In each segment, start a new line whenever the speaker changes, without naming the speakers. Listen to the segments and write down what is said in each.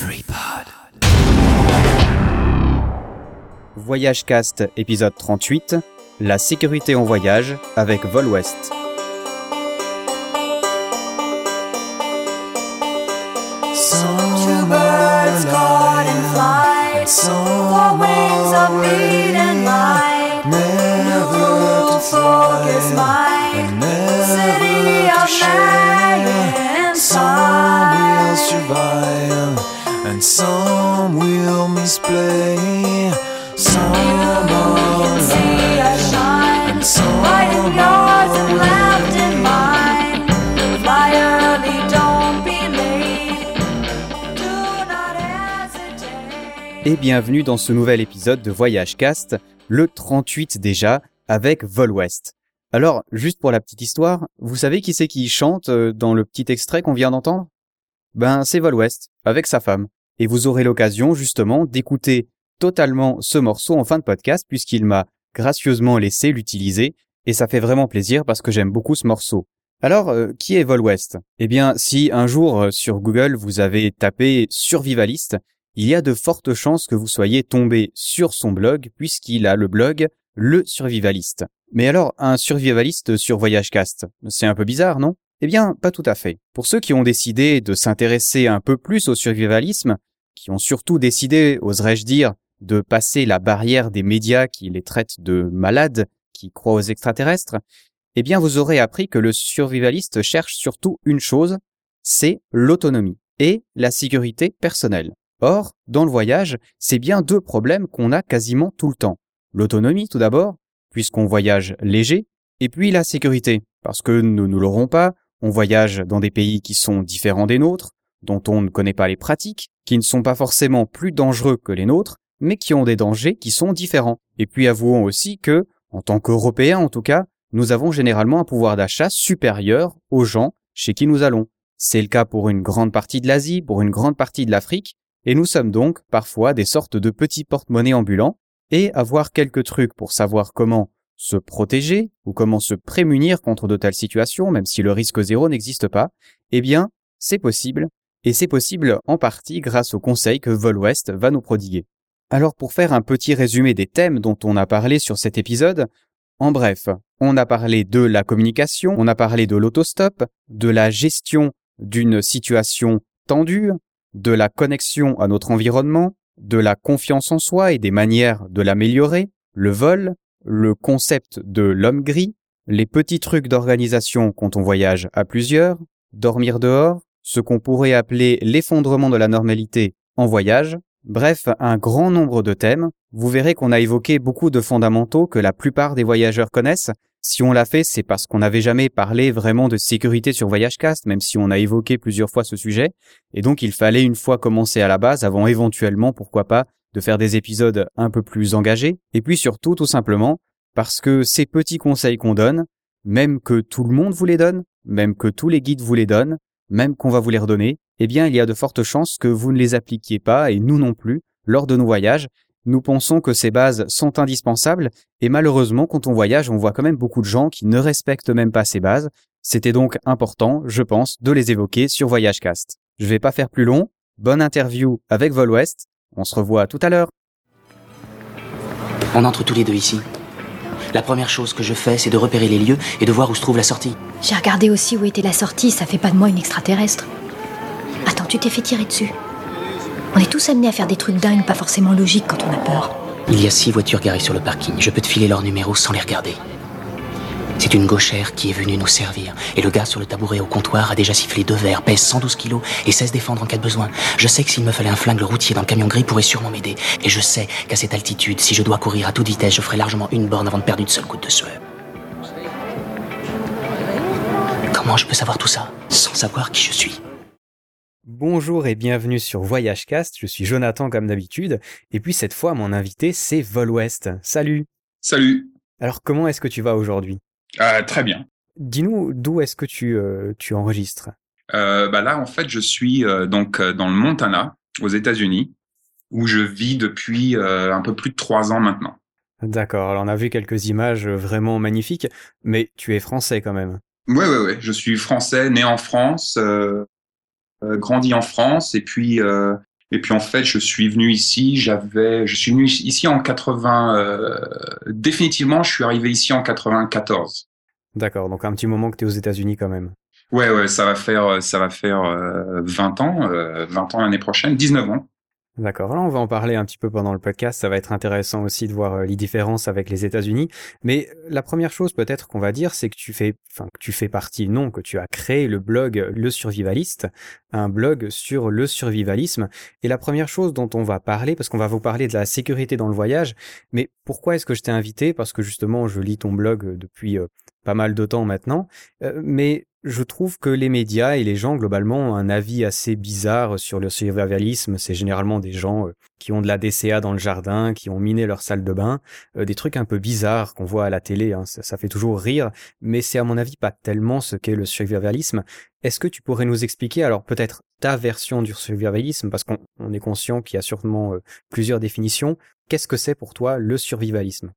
FreePod. Voyage Cast, épisode 38. La sécurité en voyage avec Vol West.
Survive and some will misplay. Some are
See
alive
us shine,
and some
right in yours and left in mine. Fly early, don't be late. Do not hesitate.
Et bienvenue dans ce nouvel épisode de Voyage Cast, le 38 déjà, avec Vol West. Alors, juste pour la petite histoire, vous savez qui c'est qui chante euh, dans le petit extrait qu'on vient d'entendre? Ben, c'est Vol West, avec sa femme. Et vous aurez l'occasion, justement, d'écouter totalement ce morceau en fin de podcast, puisqu'il m'a gracieusement laissé l'utiliser, et ça fait vraiment plaisir parce que j'aime beaucoup ce morceau. Alors, euh, qui est Vol West? Eh bien, si un jour euh, sur Google vous avez tapé survivaliste, il y a de fortes chances que vous soyez tombé sur son blog, puisqu'il a le blog Le Survivaliste. Mais alors, un survivaliste sur VoyageCast, c'est un peu bizarre, non? Eh bien, pas tout à fait. Pour ceux qui ont décidé de s'intéresser un peu plus au survivalisme, qui ont surtout décidé, oserais-je dire, de passer la barrière des médias qui les traitent de malades, qui croient aux extraterrestres, eh bien vous aurez appris que le survivaliste cherche surtout une chose, c'est l'autonomie et la sécurité personnelle. Or, dans le voyage, c'est bien deux problèmes qu'on a quasiment tout le temps. L'autonomie tout d'abord, puisqu'on voyage léger, et puis la sécurité, parce que nous ne l'aurons pas, on voyage dans des pays qui sont différents des nôtres, dont on ne connaît pas les pratiques, qui ne sont pas forcément plus dangereux que les nôtres, mais qui ont des dangers qui sont différents. Et puis avouons aussi que, en tant qu'Européens en tout cas, nous avons généralement un pouvoir d'achat supérieur aux gens chez qui nous allons. C'est le cas pour une grande partie de l'Asie, pour une grande partie de l'Afrique, et nous sommes donc parfois des sortes de petits porte-monnaies ambulants, et avoir quelques trucs pour savoir comment se protéger ou comment se prémunir contre de telles situations, même si le risque zéro n'existe pas, eh bien, c'est possible, et c'est possible en partie grâce aux conseils que Vol West va nous prodiguer. Alors pour faire un petit résumé des thèmes dont on a parlé sur cet épisode, en bref, on a parlé de la communication, on a parlé de l'autostop, de la gestion d'une situation tendue, de la connexion à notre environnement, de la confiance en soi et des manières de l'améliorer, le vol, le concept de l'homme gris, les petits trucs d'organisation quand on voyage à plusieurs, dormir dehors, ce qu'on pourrait appeler l'effondrement de la normalité en voyage, bref, un grand nombre de thèmes. Vous verrez qu'on a évoqué beaucoup de fondamentaux que la plupart des voyageurs connaissent. Si on l'a fait, c'est parce qu'on n'avait jamais parlé vraiment de sécurité sur VoyageCast, même si on a évoqué plusieurs fois ce sujet. Et donc il fallait une fois commencer à la base avant éventuellement, pourquoi pas, de faire des épisodes un peu plus engagés. Et puis surtout, tout simplement, parce que ces petits conseils qu'on donne, même que tout le monde vous les donne, même que tous les guides vous les donnent, même qu'on va vous les redonner, eh bien il y a de fortes chances que vous ne les appliquiez pas, et nous non plus, lors de nos voyages. Nous pensons que ces bases sont indispensables, et malheureusement quand on voyage, on voit quand même beaucoup de gens qui ne respectent même pas ces bases. C'était donc important, je pense, de les évoquer sur VoyageCast. Je vais pas faire plus long. Bonne interview avec Vol West. On se revoit tout à l'heure.
On entre tous les deux ici. La première chose que je fais, c'est de repérer les lieux et de voir où se trouve la sortie.
J'ai regardé aussi où était la sortie, ça fait pas de moi une extraterrestre. Attends, tu t'es fait tirer dessus. On est tous amenés à faire des trucs dingues, pas forcément logiques quand on a peur.
Il y a six voitures garées sur le parking. Je peux te filer leur numéro sans les regarder. C'est une gauchère qui est venue nous servir. Et le gars sur le tabouret au comptoir a déjà sifflé deux verres, pèse 112 kilos et sait se défendre en cas de besoin. Je sais que s'il me fallait un flingue, le routier dans le camion gris pourrait sûrement m'aider. Et je sais qu'à cette altitude, si je dois courir à toute vitesse, je ferai largement une borne avant de perdre une seule goutte de sueur. Comment je peux savoir tout ça sans savoir qui je suis?
Bonjour et bienvenue sur VoyageCast, je suis Jonathan comme d'habitude, et puis cette fois mon invité c'est Vol West. Salut
Salut.
Alors comment est-ce que tu vas aujourd'hui?
Euh, très bien.
Dis-nous d'où est-ce que tu, euh, tu enregistres?
Euh, bah là, en fait, je suis donc dans le Montana, aux États-Unis, où je vis depuis un peu plus de trois ans maintenant.
D'accord, alors on a vu quelques images vraiment magnifiques, mais tu es français quand même.
Ouais, ouais, ouais. Je suis français, né en France, grandi en France, et puis Et puis en fait, je suis venu ici, j'avais, je suis venu ici en 80. euh, définitivement, je suis arrivé ici en 94.
D'accord, donc un petit moment que tu es aux États-Unis quand même.
Ouais, ouais, ça va faire, ça va faire euh, 20 ans, euh, 20 ans l'année prochaine, 19 ans.
D'accord, là on va en parler un petit peu pendant le podcast, ça va être intéressant aussi de voir euh, les différences avec les États-Unis, mais euh, la première chose peut-être qu'on va dire, c'est que tu fais enfin que tu fais partie non, que tu as créé le blog Le Survivaliste, un blog sur le survivalisme. Et la première chose dont on va parler parce qu'on va vous parler de la sécurité dans le voyage, mais pourquoi est-ce que je t'ai invité? Parce que justement, je lis ton blog euh, depuis euh, pas mal de temps maintenant, euh, mais je trouve que les médias et les gens globalement ont un avis assez bizarre sur le survivalisme. C'est généralement des gens euh, qui ont de la DCA dans le jardin, qui ont miné leur salle de bain, euh, des trucs un peu bizarres qu'on voit à la télé. hein. Ça, ça fait toujours rire, mais c'est à mon avis pas tellement ce qu'est le survivalisme. Est-ce que tu pourrais nous expliquer alors peut-être ta version du survivalisme, parce qu'on on est conscient qu'il y a sûrement euh, plusieurs définitions. Qu'est-ce que c'est pour toi le survivalisme?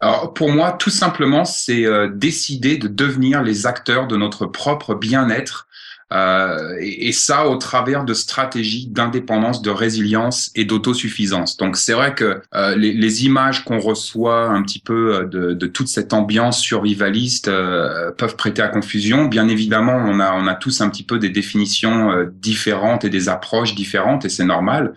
Alors pour moi, tout simplement, c'est euh, décider de devenir les acteurs de notre propre bien-être, euh, et, ça au travers de stratégies d'indépendance, de résilience et d'autosuffisance. Donc c'est vrai que euh, les, les images qu'on reçoit un petit peu euh, de, de toute cette ambiance survivaliste euh, peuvent prêter à confusion. Bien évidemment, on a on a tous un petit peu des définitions euh, différentes et des approches différentes, et c'est normal.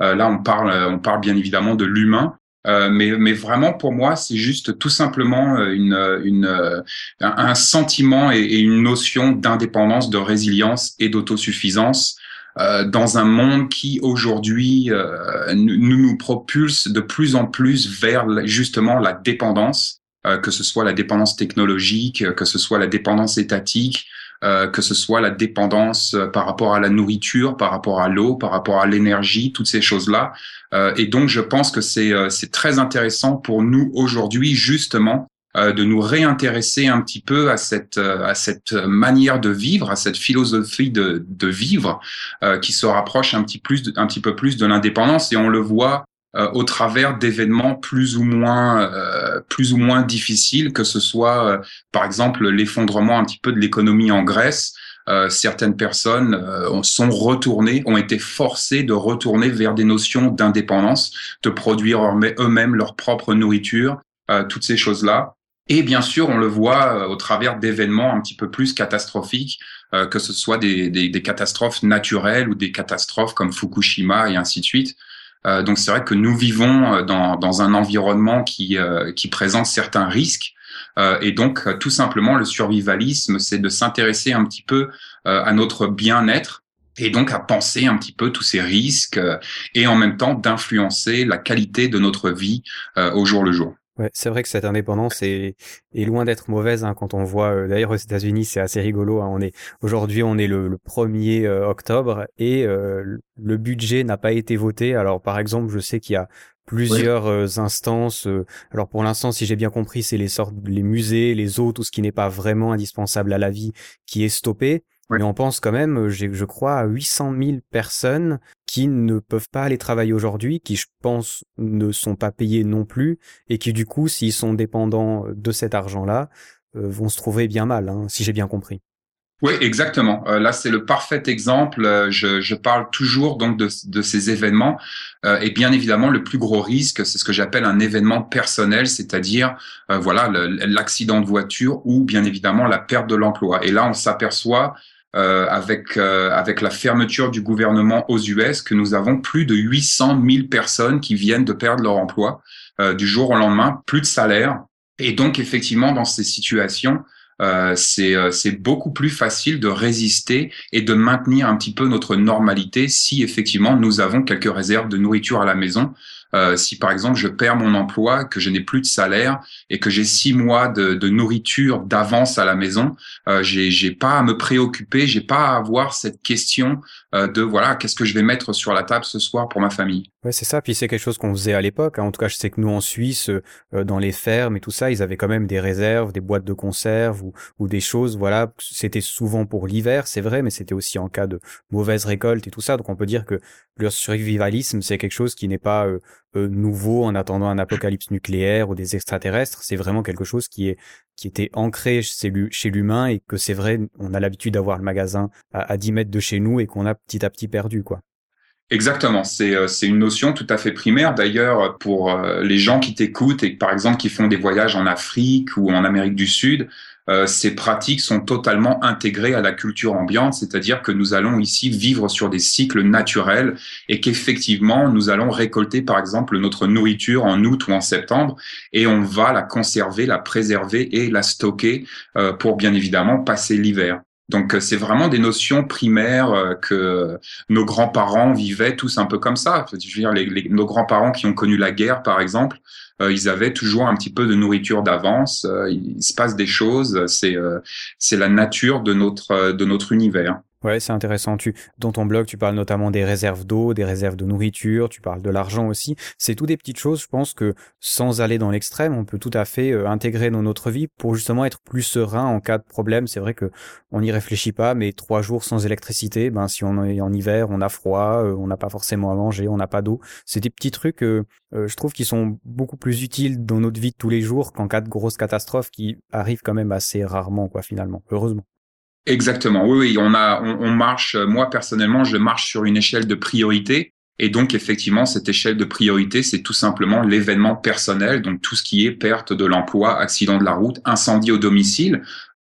Euh, là, on parle on parle bien évidemment de l'humain. Euh, mais, mais vraiment, pour moi, c'est juste tout simplement euh, une, une, euh, un un sentiment et, une notion d'indépendance, de résilience et d'autosuffisance euh, dans un monde qui aujourd'hui euh, nous, nous propulse de plus en plus vers justement la dépendance, euh, que ce soit la dépendance technologique, que ce soit la dépendance étatique, euh, que ce soit la dépendance euh, par rapport à la nourriture, par rapport à l'eau, par rapport à l'énergie, toutes ces choses-là. Euh, et donc, je pense que c'est euh, très intéressant pour nous aujourd'hui, justement, de nous réintéresser un petit peu à cette à cette manière de vivre, à cette philosophie de de vivre euh, qui se rapproche un petit plus un petit peu plus de l'indépendance. Et on le voit euh, au travers d'événements plus ou moins euh, plus ou moins difficiles, que ce soit euh, par exemple l'effondrement un petit peu de l'économie en Grèce. Euh, certaines personnes euh, ont- sont retournées, ont été forcées de retourner vers des notions d'indépendance, de produire eux- eux-mêmes leur propre nourriture, euh, toutes ces choses-là. Et bien sûr, on le voit au travers d'événements un petit peu plus catastrophiques, que ce soit des, des, des catastrophes naturelles ou des catastrophes comme Fukushima et ainsi de suite. Euh, donc c'est vrai que nous vivons euh, dans, dans un environnement qui, euh, qui présente certains risques. Euh, et donc tout simplement, le survivalisme, c'est de s'intéresser un petit peu à notre bien-être et donc à penser un petit peu tous ces risques et en même temps d'influencer la qualité de notre vie au jour le jour.
Ouais, c'est vrai que cette indépendance est, est loin d'être mauvaise hein, quand on voit. euh, D'ailleurs, aux États-Unis, c'est assez rigolo. hein, on est aujourd'hui, on est le, le 1er euh, octobre et euh, le budget n'a pas été voté. Alors, par exemple, je sais qu'il y a plusieurs instances. euh, alors, pour l'instant, si j'ai bien compris, c'est les sortes, les musées, les eaux, tout ce qui n'est pas vraiment indispensable à la vie, qui est stoppé.
Ouais.
Mais on pense quand même, euh, je crois, à 800 000 personnes qui ne peuvent pas aller travailler aujourd'hui, qui, je pense, ne sont pas payées non plus et qui du coup, s'ils sont dépendants de cet argent-là, euh, vont se trouver bien mal, hein, si j'ai bien compris.
Oui, exactement. Euh, là, c'est le parfait exemple. Euh, je, je parle toujours donc de, de ces événements. Euh, et bien évidemment, le plus gros risque, c'est ce que j'appelle un événement personnel, c'est-à-dire euh, voilà l'accident de voiture ou bien évidemment la perte de l'emploi. Et là, on s'aperçoit euh, avec euh, avec la fermeture du gouvernement aux US que nous avons plus de 800 000 personnes qui viennent de perdre leur emploi euh, du jour au lendemain, plus de salaire. Et donc effectivement, dans ces situations, euh, euh, c'est beaucoup plus facile de résister et de maintenir un petit peu notre normalité si effectivement nous avons quelques réserves de nourriture à la maison. Euh, si par exemple je perds mon emploi, que je n'ai plus de salaire et que j'ai six mois de, nourriture d'avance à la maison, euh, j'ai pas à me préoccuper, j'ai pas à avoir cette question euh, de voilà qu'est-ce que je vais mettre sur la table ce soir pour ma famille.
Ouais, c'est ça. Puis c'est quelque chose qu'on faisait à l'époque. hein. En tout cas, je sais que nous en Suisse, euh, dans les fermes et tout ça, ils avaient quand même des réserves, des boîtes de conserve ou, ou des choses. Voilà, c'était souvent pour l'hiver, c'est vrai, mais c'était aussi en cas de mauvaise récolte et tout ça. Donc on peut dire que le survivalisme, c'est quelque chose qui n'est pas euh, euh, nouveau en attendant un apocalypse nucléaire ou des extraterrestres. C'est vraiment quelque chose qui est qui était ancré chez l'humain et que c'est vrai, on a l'habitude d'avoir le magasin à, à 10 mètres de chez nous et qu'on a petit à petit perdu, quoi.
Exactement, c'est euh, c'est une notion tout à fait primaire. D'ailleurs, pour euh, les gens qui t'écoutent et par exemple qui font des voyages en Afrique ou en Amérique du Sud, euh, ces pratiques sont totalement intégrées à la culture ambiante, c'est-à-dire que nous allons ici vivre sur des cycles naturels et qu'effectivement nous allons récolter par exemple notre nourriture en août ou en septembre et on va la conserver, la préserver et la stocker euh, pour bien évidemment passer l'hiver. Donc euh, c'est vraiment des notions primaires euh, que nos grands-parents vivaient tous un peu comme ça. Je veux dire, les, les- nos grands-parents qui ont connu la guerre, par exemple, euh, ils avaient toujours un petit peu de nourriture d'avance. euh, il se passe des choses. C'est euh, c'est la nature de notre euh, de notre univers.
Ouais, c'est intéressant. Tu, dans ton blog, tu parles notamment des réserves d'eau, des réserves de nourriture, tu parles de l'argent aussi. C'est tout des petites choses, je pense que sans aller dans l'extrême, on peut tout à fait euh, intégrer dans notre vie pour justement être plus serein en cas de problème. C'est vrai que on n'y réfléchit pas, mais trois jours sans électricité, ben si on est en hiver, on a froid, euh, on n'a pas forcément à manger, on n'a pas d'eau. C'est des petits trucs, euh, je trouve, qui sont beaucoup plus utiles dans notre vie de tous les jours qu'en cas de grosse catastrophe qui arrive quand même assez rarement, quoi, finalement. Heureusement.
Exactement. Oui, oui. On a on, on marche. euh, Moi personnellement, je marche sur une échelle de priorité. Et donc, effectivement, cette échelle de priorité, c'est tout simplement l'événement personnel, donc tout ce qui est perte de l'emploi, accident de la route, incendie au domicile.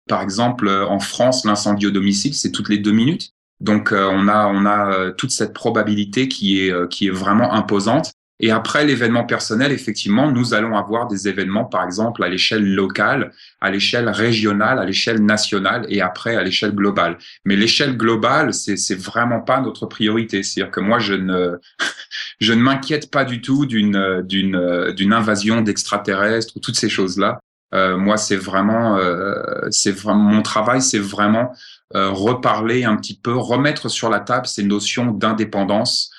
Par exemple, euh, en France, l'incendie au domicile, c'est toutes les deux minutes. Donc, euh, on a on a toute cette probabilité qui est qui est vraiment imposante. Et après l'événement personnel, effectivement, nous allons avoir des événements, par exemple, à l'échelle locale, à l'échelle régionale, à l'échelle nationale et après à l'échelle globale. Mais l'échelle globale, c'est c'est vraiment pas notre priorité. C'est-à-dire que moi, je ne je ne m'inquiète pas du tout d'une d'une d'une invasion d'extraterrestres ou toutes ces choses-là. Euh, moi, c'est vraiment euh, c'est vraiment mon travail, c'est vraiment euh, reparler un petit peu, remettre sur la table ces notions d'indépendance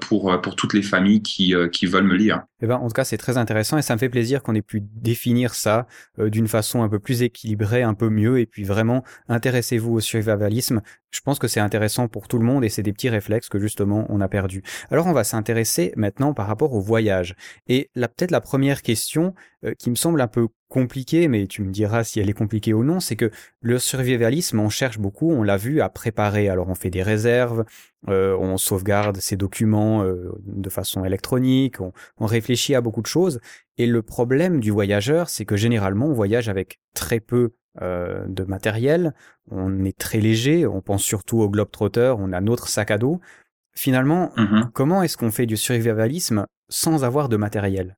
pour pour toutes les familles qui euh, qui veulent me lire.
Eh ben, en tout cas, c'est très intéressant et ça me fait plaisir qu'on ait pu définir ça euh, d'une façon un peu plus équilibrée, un peu mieux. Et puis vraiment, intéressez-vous au survivalisme. Je pense que c'est intéressant pour tout le monde et c'est des petits réflexes que justement on a perdus. Alors, on va s'intéresser maintenant par rapport au voyage. Et peut-être la première question euh, qui me semble un peu compliquée, mais tu me diras si elle est compliquée ou non, c'est que le survivalisme, on cherche beaucoup, on l'a vu, à préparer. Alors, on fait des réserves, euh, on sauvegarde ses documents euh, de façon électronique, on, on réfléchit à beaucoup de choses. Et le problème du voyageur, c'est que généralement, on voyage avec très peu euh, de matériel, on est très léger, on pense surtout au globe-trotter, on a notre sac à dos. Finalement,
Mhm.
comment est-ce qu'on fait du survivalisme sans avoir de matériel?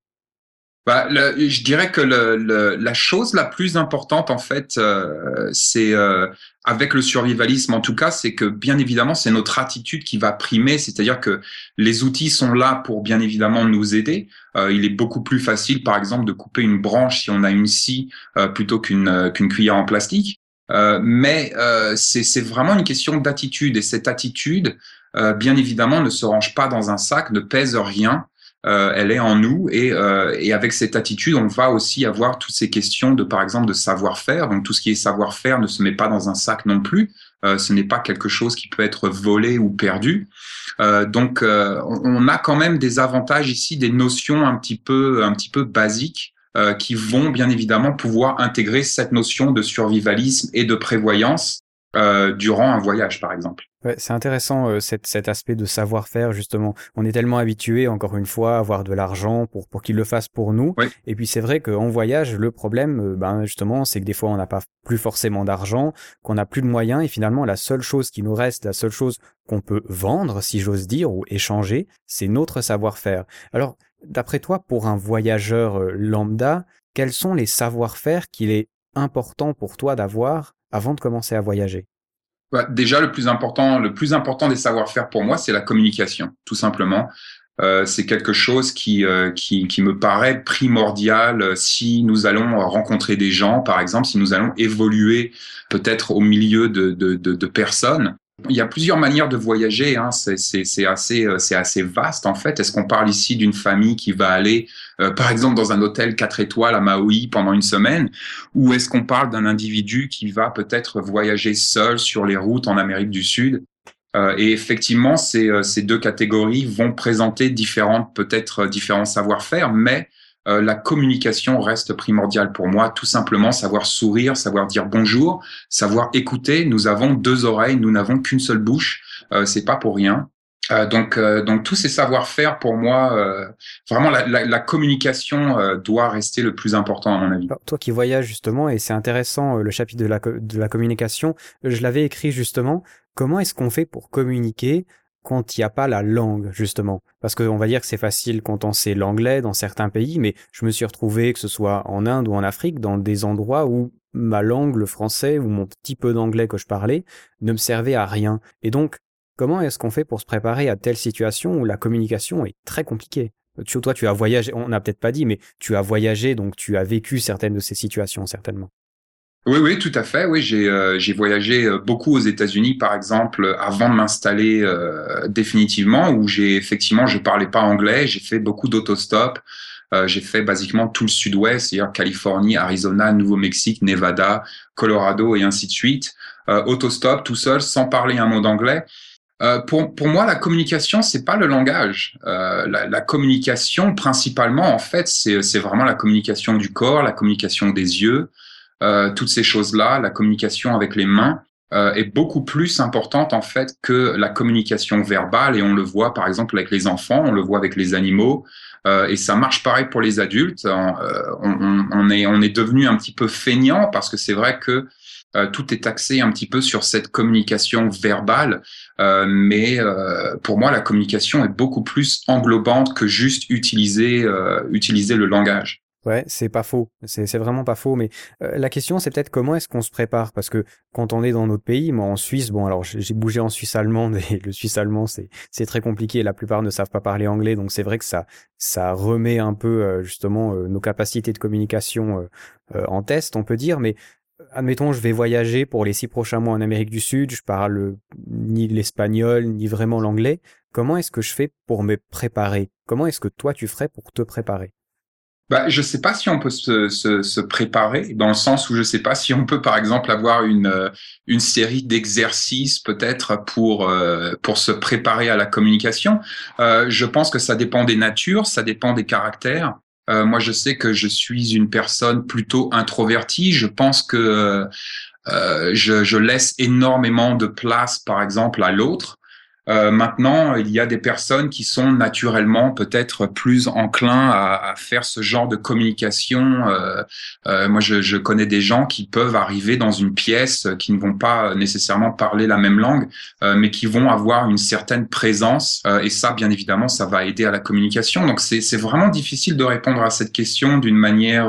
Bah, je dirais que le, le- la chose la plus importante, en fait, euh, c'est euh, avec le survivalisme, en tout cas, c'est que bien évidemment, c'est notre attitude qui va primer. C'est-à-dire que les outils sont là pour bien évidemment nous aider. Euh, il est beaucoup plus facile, par exemple, de couper une branche si on a une scie euh, plutôt qu'une euh, qu'une cuillère en plastique. Euh, mais c'est vraiment une question d'attitude et cette attitude, bien évidemment, ne se range pas dans un sac, ne pèse rien. Euh, elle est en nous et, euh, et avec cette attitude, on va aussi avoir toutes ces questions de, par exemple, de savoir-faire. Donc tout ce qui est savoir-faire ne se met pas dans un sac non plus. Euh, ce n'est pas quelque chose qui peut être volé ou perdu. Euh, donc euh, on, on a quand même des avantages ici, des notions un petit peu, un petit peu basiques euh, qui vont bien évidemment pouvoir intégrer cette notion de survivalisme et de prévoyance euh, durant un voyage, par exemple.
Ouais, c'est intéressant euh, cet, cet aspect de savoir-faire justement. On est tellement habitué, encore une fois, à avoir de l'argent pour pour qu'ils le fassent pour nous.
Oui.
Et puis c'est vrai qu'en voyage, le problème, euh, ben justement, c'est que des fois on n'a pas plus forcément d'argent, qu'on n'a plus de moyens, et finalement la seule chose qui nous reste, la seule chose qu'on peut vendre, si j'ose dire, ou échanger, c'est notre savoir-faire. Alors, d'après toi, pour un voyageur euh, lambda, quels sont les savoir-faire qu'il est important pour toi d'avoir avant de commencer à voyager?
Bah, déjà, le plus important, le plus important des savoir-faire pour moi, c'est la communication, tout simplement. Euh, c'est quelque chose qui, euh, qui, qui me paraît primordial euh, si nous allons rencontrer des gens, par exemple, si nous allons évoluer peut-être au milieu de, de personnes. Il y a plusieurs manières de voyager. Hein. C'est, assez, euh, assez vaste en fait. Est-ce qu'on parle ici d'une famille qui va aller, euh, par exemple, dans un hôtel 4 étoiles à Maui pendant une semaine, ou est-ce qu'on parle d'un individu qui va peut-être voyager seul sur les routes en Amérique du Sud? Euh, et effectivement, ces, euh, ces deux catégories vont présenter différentes, peut-être euh, différents savoir-faire, mais euh, la communication reste primordiale pour moi. Tout simplement, savoir sourire, savoir dire bonjour, savoir écouter. Nous avons deux oreilles, nous n'avons qu'une seule bouche. Euh, c'est pas pour rien. Euh, donc, euh, donc tous ces savoir-faire, pour moi, euh, vraiment la, la, la communication euh, doit rester le plus important à mon avis.
Toi qui voyages justement, et c'est intéressant le chapitre de la, de la communication, je l'avais écrit justement, comment est-ce qu'on fait pour communiquer quand il n'y a pas la langue justement Parce qu'on va dire que c'est facile quand on sait l'anglais dans certains pays, mais je me suis retrouvé, que ce soit en Inde ou en Afrique, dans des endroits où ma langue, le français, ou mon petit peu d'anglais que je parlais, ne me servait à rien. Et donc, comment est-ce qu'on fait pour se préparer à telle situation où la communication est très compliquée? Tu, toi, tu as voyagé, on n'a peut-être pas dit, mais tu as voyagé, donc tu as vécu certaines de ces situations, certainement.
Oui, oui, tout à fait. Oui, j'ai euh, voyagé euh, beaucoup aux États-Unis, par exemple, avant de m'installer euh, définitivement, où j'ai effectivement, je parlais pas anglais, j'ai fait beaucoup d'autostop. Euh, j'ai fait basiquement tout le Sud-Ouest, c'est-à-dire Californie, Arizona, Nouveau-Mexique, Nevada, Colorado et ainsi de suite. Euh, autostop, tout seul, sans parler un mot d'anglais. Euh, pour, pour moi, la communication, c'est pas le langage. Euh, la, la communication, principalement, en fait, c'est vraiment la communication du corps, la communication des yeux, euh, toutes ces choses-là, la communication avec les mains euh, est beaucoup plus importante en fait que la communication verbale et on le voit par exemple avec les enfants, on le voit avec les animaux euh, et ça marche pareil pour les adultes. Euh, on, est on est devenu un petit peu feignant parce que c'est vrai que euh, tout est axé un petit peu sur cette communication verbale, euh, mais pour moi la communication est beaucoup plus englobante que juste utiliser utiliser le langage.
Ouais, c'est pas faux. C'est vraiment pas faux. Mais euh, la question, c'est peut-être comment est-ce qu'on se prépare? Parce que quand on est dans notre pays, moi en Suisse, bon, alors j'ai bougé en Suisse allemande et le suisse allemand, c'est très compliqué. La plupart ne savent pas parler anglais, donc c'est vrai que ça ça remet un peu euh, justement euh, nos capacités de communication euh, en test, on peut dire. Mais admettons, je vais voyager pour les six prochains mois en Amérique du Sud. Je parle ni l'espagnol ni vraiment l'anglais. Comment est-ce que je fais pour me préparer? Comment est-ce que toi tu ferais pour te préparer?
Bah, je sais pas si on peut se, se, se préparer dans le sens où je sais pas si on peut par exemple avoir une euh, une série d'exercices peut-être pour euh, pour se préparer à la communication. Euh, je pense que ça dépend des natures, ça dépend des caractères. Euh, moi, je sais que je suis une personne plutôt introvertie. Je pense que euh, je, je laisse énormément de place, par exemple, à l'autre. Euh, maintenant, il y a des personnes qui sont naturellement peut-être plus enclins à, faire ce genre de communication. Euh, euh, moi, je, connais des gens qui peuvent arriver dans une pièce, qui ne vont pas nécessairement parler la même langue, mais qui vont avoir une certaine présence. Et ça, bien évidemment, ça va aider à la communication. Donc, c'est vraiment difficile de répondre à cette question d'une manière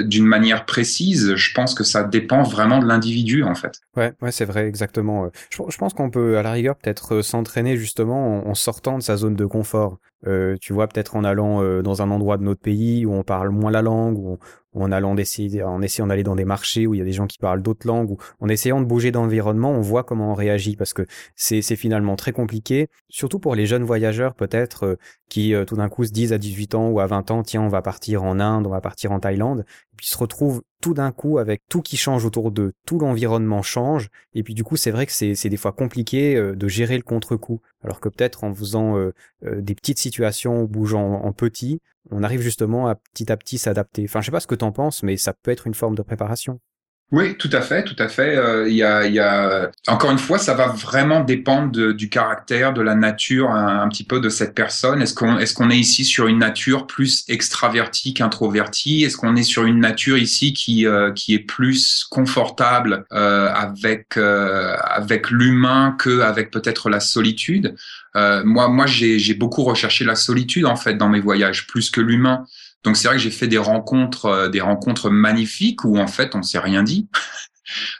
d'une manière précise. Je pense que ça dépend vraiment de l'individu, en fait.
Ouais, ouais, c'est vrai, exactement. Je, pense qu'on peut, à la peut-être euh, s'entraîner justement en, sortant de sa zone de confort. Euh, tu vois, peut-être en allant euh, dans un endroit de notre pays où on parle moins la langue, ou en allant d'essayer, en essayant d'aller dans des marchés où il y a des gens qui parlent d'autres langues, ou en essayant de bouger d'environnement, on voit comment on réagit parce que c'est finalement très compliqué, surtout pour les jeunes voyageurs peut-être euh, qui tout d'un coup se disent à 18 ans ou à 20 ans, tiens, on va partir en Inde, on va partir en Thaïlande, et puis se retrouvent tout d'un coup avec tout qui change autour d'eux, tout l'environnement change, et puis du coup c'est vrai que c'est des fois compliqué euh, de gérer le contre-coup, alors que peut-être en faisant euh, euh, des petites situations, ou bougeant en, en petit, on arrive justement à petit à petit s'adapter. Enfin, je sais pas ce que t'en penses, mais ça peut être une forme de préparation.
Oui, tout à fait, tout à fait. Euh, Il y a, y a, encore une fois, ça va vraiment dépendre de- du caractère, de la nature, un, petit peu de cette personne. Est-ce qu'on, est-ce qu'on est ici sur une nature plus extravertie qu'introvertie? Est-ce qu'on est sur une nature ici qui, euh, qui est plus confortable euh, avec, euh, avec l'humain que avec peut-être la solitude? Euh, Moi, moi, j'ai beaucoup recherché la solitude en fait dans mes voyages, plus que l'humain. Donc c'est vrai que j'ai fait des rencontres, euh, des rencontres magnifiques où en fait on s'est rien dit.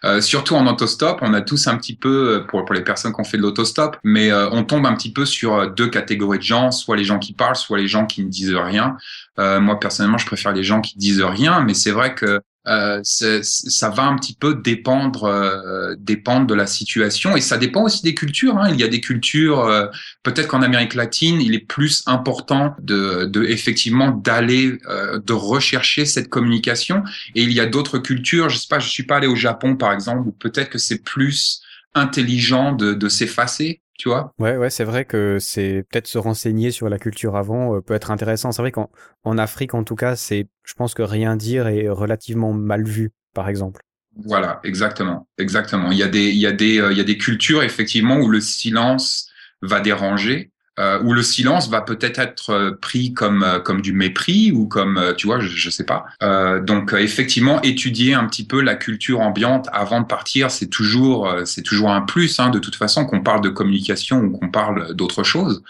Euh, surtout en autostop, on a tous un petit peu, euh, pour, pour les personnes qui ont fait de l'autostop, mais euh, on tombe un petit peu sur euh, deux catégories de gens, soit les gens qui parlent, soit les gens qui ne disent rien. Euh, moi personnellement, je préfère les gens qui disent rien, mais c'est vrai que euh, ça va un petit peu dépendre, euh, dépendre de la situation et ça dépend aussi des cultures. Hein. Il y a des cultures, euh, peut-être qu'en Amérique latine, il est plus important de, de effectivement d'aller, euh, de rechercher cette communication. Et il y a d'autres cultures, je sais pas, je suis pas allé au Japon par exemple, où peut-être que c'est plus intelligent de, de s'effacer, tu vois?
Ouais, ouais, c'est vrai que c'est peut-être se renseigner sur la culture avant euh, peut être intéressant. C'est vrai qu'en en Afrique, en tout cas, c'est, je pense que rien dire est relativement mal vu, par exemple.
Voilà, exactement, exactement. Il y a des, il y a des, euh, il y a des cultures effectivement où le silence va déranger, euh, où le silence va peut-être être euh, pris comme euh, comme du mépris ou comme euh, tu vois je, je sais pas. Euh, donc effectivement étudier un petit peu la culture ambiante avant de partir c'est toujours c'est toujours un plus hein, de toute façon qu'on parle de communication ou qu'on parle d'autre chose.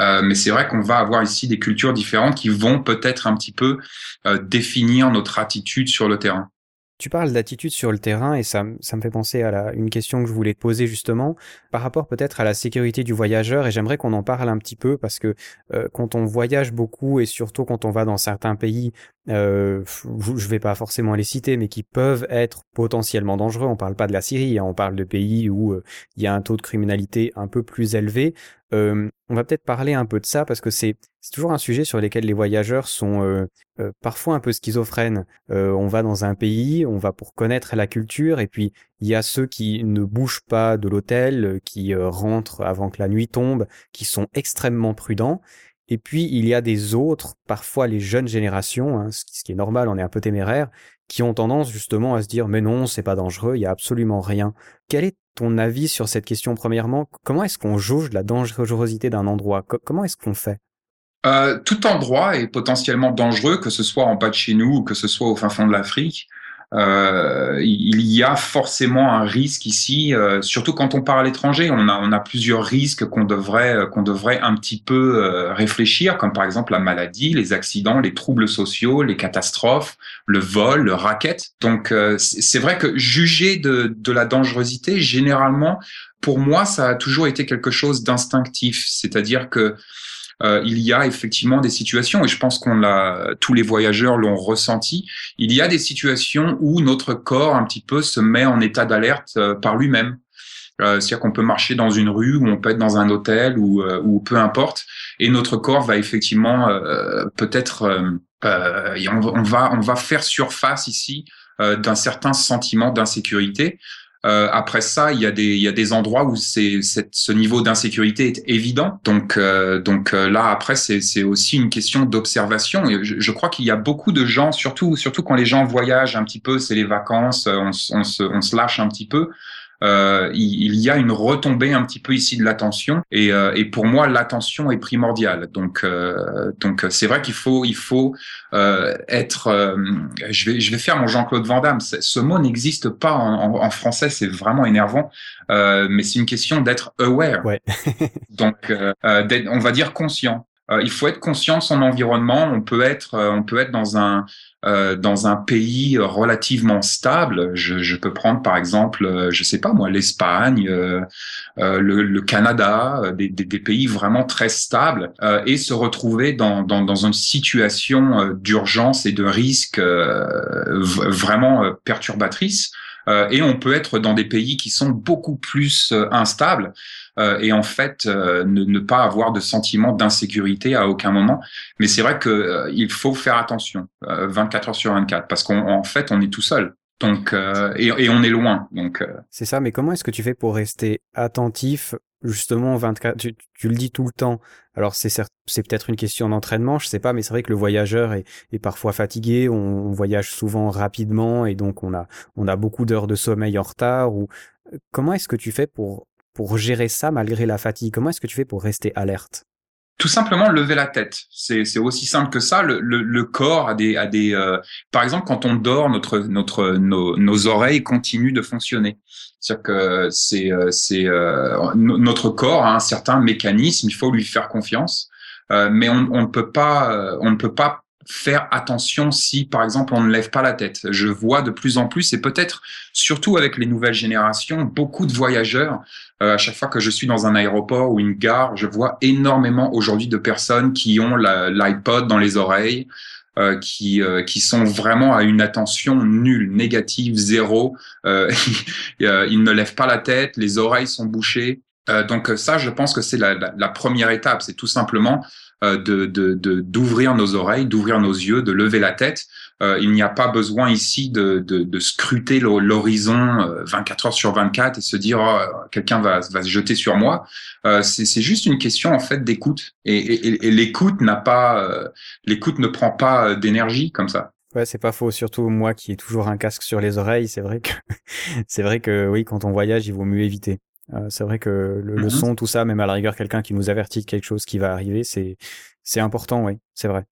Euh, mais c'est vrai qu'on va avoir ici des cultures différentes qui vont peut-être un petit peu définir notre attitude sur le terrain
Tu parles d'attitude sur le terrain et ça, ça me fait penser à la, une question que je voulais te poser justement par rapport peut-être à la sécurité du voyageur et j'aimerais qu'on en parle un petit peu parce que euh, quand on voyage beaucoup et surtout quand on va dans certains pays, euh, je vais pas forcément les citer mais qui peuvent être potentiellement dangereux. On parle pas de la Syrie, hein, on parle de pays où euh, il y a un taux de criminalité un peu plus élevé. Euh, on va peut-être parler un peu de ça parce que c'est toujours un sujet sur lequel les voyageurs sont euh, parfois un peu schizophrènes. On va dans un pays, on va pour connaître la culture, et puis il y a ceux qui ne bougent pas de l'hôtel, qui rentrent avant que la nuit tombe, qui sont extrêmement prudents. Et puis il y a des autres, parfois les jeunes générations, hein, ce, qui, est normal, on est un peu téméraire, qui ont tendance justement à se dire mais non, c'est pas dangereux, il y a absolument rien. Quel est ton avis sur cette question premièrement? Comment est-ce qu'on jauge la dangerosité d'un endroit? Co- Comment est-ce qu'on fait?
Euh, tout endroit est potentiellement dangereux, que ce soit en bas de chez nous ou que ce soit au fin fond de l'Afrique. Euh, il y a forcément un risque ici, euh, surtout quand on part à l'étranger. On a, on a plusieurs risques qu'on devrait, euh, qu'on devrait un petit peu euh, réfléchir, comme par exemple la maladie, les accidents, les troubles sociaux, les catastrophes, le vol, le racket. Donc euh, c'est vrai que juger de, de la dangerosité, généralement, pour moi, ça a toujours été quelque chose d'instinctif. C'est-à-dire que euh, il y a effectivement des situations, et je pense qu'on l'a, tous les voyageurs l'ont ressenti. Il y a des situations où notre corps un petit peu se met en état d'alerte euh, par lui-même. Euh, C'est-à-dire qu'on peut marcher dans une rue, ou on peut être dans un hôtel, ou, euh, ou peu importe, et notre corps va effectivement euh, peut-être, euh, on, on va, on va faire surface ici d'un certain sentiment d'insécurité. Euh, après ça, il y a des il y a des endroits où c'est ce niveau d'insécurité est évident. Donc euh, donc euh, là après c'est aussi une question d'observation. Je, je crois qu'il y a beaucoup de gens, surtout surtout quand les gens voyagent un petit peu, c'est les vacances, on, on se on se lâche un petit peu. Euh, il, il y a une retombée un petit peu ici de l'attention et, euh, et pour moi l'attention est primordiale. Donc euh, donc c'est vrai qu'il faut il faut euh, être euh, je vais je vais faire mon Jean-Claude Van Damme. Ce mot n'existe pas en, en, en français c'est vraiment énervant. Euh, mais c'est une question d'être aware.
Ouais.
donc euh, euh, d'être on va dire conscient Euh, il faut être conscient de son environnement. On peut être euh, on peut être dans un euh, dans un pays euh, relativement stable. Je, je peux prendre par exemple je sais pas moi l'Espagne le, le Canada des, des, des pays vraiment très stables et se retrouver dans, dans, dans une situation d'urgence et de risque vraiment perturbatrice. Et on peut être dans des pays qui sont beaucoup plus instables et en fait euh, ne, ne pas avoir de sentiment d'insécurité à aucun moment. Mais c'est vrai que euh, il faut faire attention euh, 24 heures sur 24 parce qu'en en fait on est tout seul. Donc euh, et, et on est loin. Donc euh,
C'est ça, mais comment est-ce que tu fais pour rester attentif justement 24 tu, tu le dis tout le temps. Alors c'est c'est peut-être une question d'entraînement, je sais pas, mais c'est vrai que le voyageur est, est parfois fatigué, on, on voyage souvent rapidement et donc on a on a beaucoup d'heures de sommeil en retard ou comment est-ce que tu fais pour pour gérer ça malgré la fatigue Comment est-ce que tu fais pour rester alerte?
Tout simplement lever la tête. C'est aussi simple que ça. Le, corps a des euh, par exemple quand on dort notre notre nos, oreilles continuent de fonctionner. C'est-à-dire que c'est euh, c'est euh, no- notre corps a un certain mécanisme. Il faut lui faire confiance. Mais on, ne peut pas on ne peut pas faire attention si par exemple on ne lève pas la tête. Je vois de plus en plus et peut-être surtout avec les nouvelles générations beaucoup de voyageurs euh, à chaque fois que je suis dans un aéroport ou une gare, je vois énormément aujourd'hui de personnes qui ont l'iPod dans les oreilles, euh, qui euh, qui sont vraiment à une attention nulle, négative, zéro. Euh, euh, ils ne lèvent pas la tête, les oreilles sont bouchées. Euh, donc ça, je pense que c'est la, première étape. C'est tout simplement de de- d'ouvrir nos oreilles, d'ouvrir nos yeux, de lever la tête. Euh, il n'y a pas besoin ici de, de, de scruter l'ho- l'horizon euh, 24 heures sur 24 et se dire oh, quelqu'un va, va se jeter sur moi. Euh, c'est juste une question en fait d'écoute et, et, et l'écoute n'a pas euh, l'écoute ne prend pas euh, d'énergie comme ça.
Ouais, c'est pas faux. Surtout moi qui ai toujours un casque sur les oreilles, c'est vrai que c'est vrai que oui, quand on voyage, il vaut mieux éviter. Euh, c'est vrai que le, le
Mhm.
son, tout ça, même à la rigueur, quelqu'un qui nous avertit de quelque chose qui va arriver, c'est c'est important, oui, c'est vrai.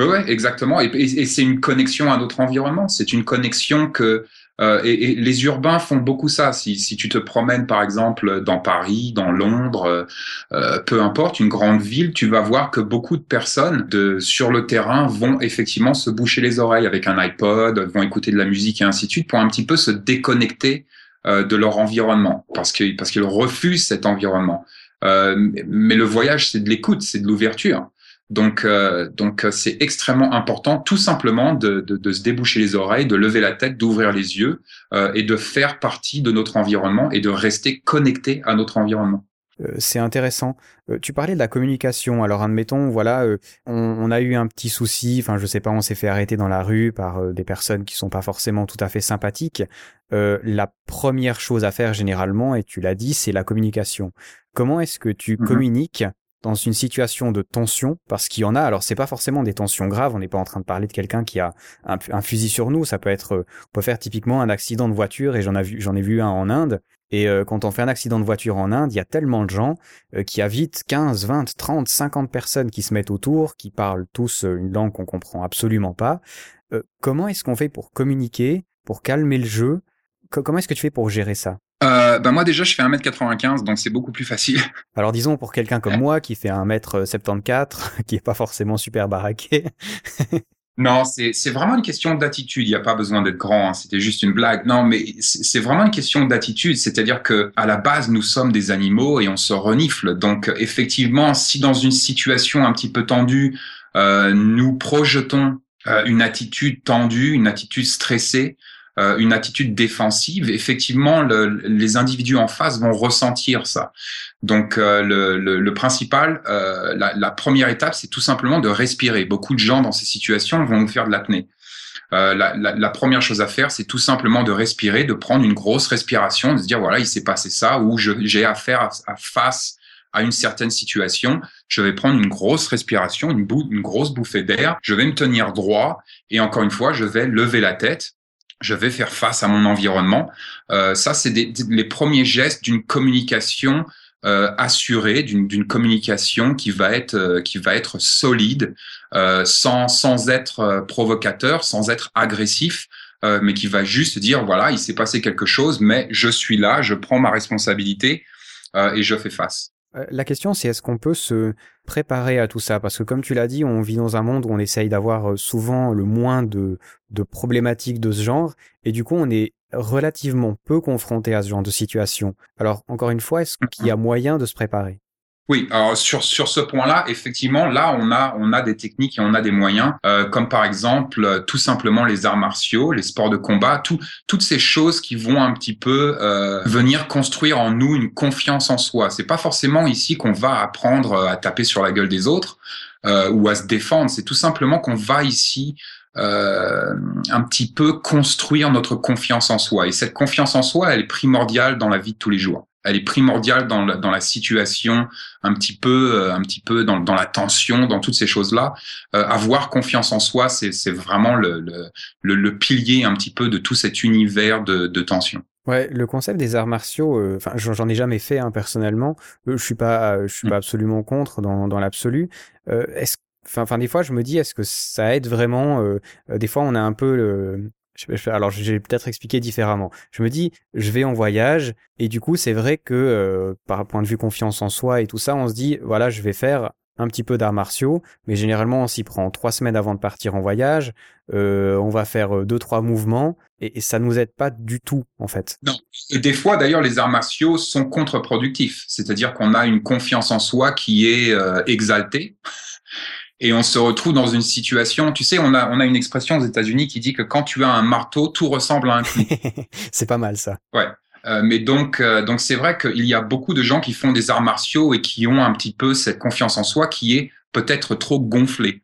Oui, ouais, exactement. Et, et- et c'est une connexion à notre environnement. C'est une connexion que euh, et, et les urbains font beaucoup ça. Si, si tu te promènes par exemple dans Paris, dans Londres, euh, peu importe, une grande ville, tu vas voir que beaucoup de personnes de sur le terrain vont effectivement se boucher les oreilles avec un iPod, vont écouter de la musique et ainsi de suite pour un petit peu se déconnecter de leur environnement parce que parce qu'ils refusent cet environnement. Euh, mais le voyage, c'est de l'écoute, c'est de l'ouverture. Donc, euh, donc euh, c'est extrêmement important, tout simplement, de, de, de se déboucher les oreilles, de lever la tête, d'ouvrir les yeux euh, et de faire partie de notre environnement et de rester connecté à notre environnement.
Euh, c'est intéressant. Euh, tu parlais de la communication. Alors, admettons, voilà, euh, on, on a eu un petit souci. Enfin, je sais pas, on s'est fait arrêter dans la rue par euh, des personnes qui sont pas forcément tout à fait sympathiques. Euh, la première chose à faire généralement, et tu l'as dit, c'est la communication. Comment est-ce que tu
Mhm.
communiques dans une situation de tension? Parce qu'il y en a. Alors, c'est pas forcément des tensions graves. On n'est pas en train de parler de quelqu'un qui a un, un fusil sur nous. Ça peut être, on peut faire typiquement un accident de voiture. Et j'en ai vu, j'en ai vu un en Inde. Et euh, quand on fait un accident de voiture en Inde, il y a tellement de gens euh, qui invitent 15, 20, 30, 50 personnes qui se mettent autour, qui parlent tous euh, une langue qu'on comprend absolument pas. Euh, comment est-ce qu'on fait pour communiquer, pour calmer le jeu? Co- Comment est-ce que tu fais pour gérer ça?
Euh, ben moi déjà, je fais 1m95, donc c'est beaucoup plus facile.
Alors disons pour quelqu'un comme moi qui fait 1m74, qui est pas forcément super baraqué.
Non, c'est vraiment une question d'attitude. Il n'y a pas besoin d'être grand. hein, C'était juste une blague. Non, mais c'est c'est vraiment une question d'attitude. C'est-à-dire que à la base, nous sommes des animaux et on se renifle. Donc, effectivement, si dans une situation un petit peu tendue, euh, nous projetons euh, une attitude tendue, une attitude stressée, euh, une attitude défensive, effectivement, le- les individus en face vont ressentir ça. Donc, euh, le, le, le principal, euh, la, la première étape, c'est tout simplement de respirer. Beaucoup de gens dans ces situations vont faire de l'apnée. Euh, la, la, la première chose à faire, c'est tout simplement de respirer, de prendre une grosse respiration, de se dire voilà, il s'est passé ça, ou j'ai affaire à, à face à une certaine situation, je vais prendre une grosse respiration, une, bou- une grosse bouffée d'air, je vais me tenir droit et encore une fois, je vais lever la tête, je vais faire face à mon environnement. Euh, ça, c'est des- des- les premiers gestes d'une communication euh, assurée, d'une communication qui va être euh, qui va être solide, sans sans être provocateur, sans être agressif, mais qui va juste dire voilà, il s'est passé quelque chose, mais je suis là, je prends ma responsabilité et je fais face.
Euh, La question, c'est est-ce qu'on peut se préparer à tout ça? Parce que comme tu l'as dit, on vit dans un monde où on essaye d'avoir euh, souvent le moins de, de problématiques de ce genre, et du coup, on est relativement peu confronté à ce genre de situation. Alors, encore une fois, est-ce qu'il y a moyen de se préparer?
Oui, alors sur sur ce point-là, effectivement, là on a on a des techniques et on a des moyens, euh, comme par exemple euh, tout simplement les arts martiaux, les sports de combat, tout, toutes ces choses qui vont un petit peu euh, venir construire en nous une confiance en soi. C'est pas forcément ici qu'on va apprendre euh, à taper sur la gueule des autres euh, ou à se défendre. C'est tout simplement qu'on va ici euh, un petit peu construire notre confiance en soi. Et cette confiance en soi, elle est primordiale dans la vie de tous les jours. Elle est primordiale dans la, dans la situation, un petit peu, euh, un petit peu dans, dans la tension, dans toutes ces choses-là. Euh, avoir confiance en soi, c'est vraiment le, le, le, le pilier un petit peu de tout cet univers de, de tension.
Ouais, le concept des arts martiaux, euh, enfin, j'en j'en ai jamais fait hein, personnellement. Euh, je suis pas, euh, je suis
Mm.
pas absolument contre dans, dans l'absolu. Est-ce, enfin, enfin, des fois, je me dis, est-ce que ça aide vraiment euh, Des fois, on a un peu le, je- alors, j'ai peut-être expliqué différemment. Je me dis, je vais en voyage et du coup, c'est vrai que euh, par point de vue confiance en soi et tout ça, on se dit, voilà, je vais faire un petit peu d'arts martiaux, mais généralement, on s'y prend trois semaines avant de partir en voyage. Euh, on va faire euh, deux trois mouvements et, et ça nous aide pas du tout en fait.
Et des fois, d'ailleurs, les arts martiaux sont contre-productifs. C'est-à-dire qu'on a une confiance en soi qui est exaltée. Et on se retrouve dans une situation, tu sais, on a, on a une expression aux États-Unis qui dit que quand tu as un marteau, tout ressemble à un clou.
c'est pas mal ça.
Euh, mais donc, euh, donc c'est vrai qu'il y a beaucoup de gens qui font des arts martiaux et qui ont un petit peu cette confiance en soi qui est peut-être trop gonflée,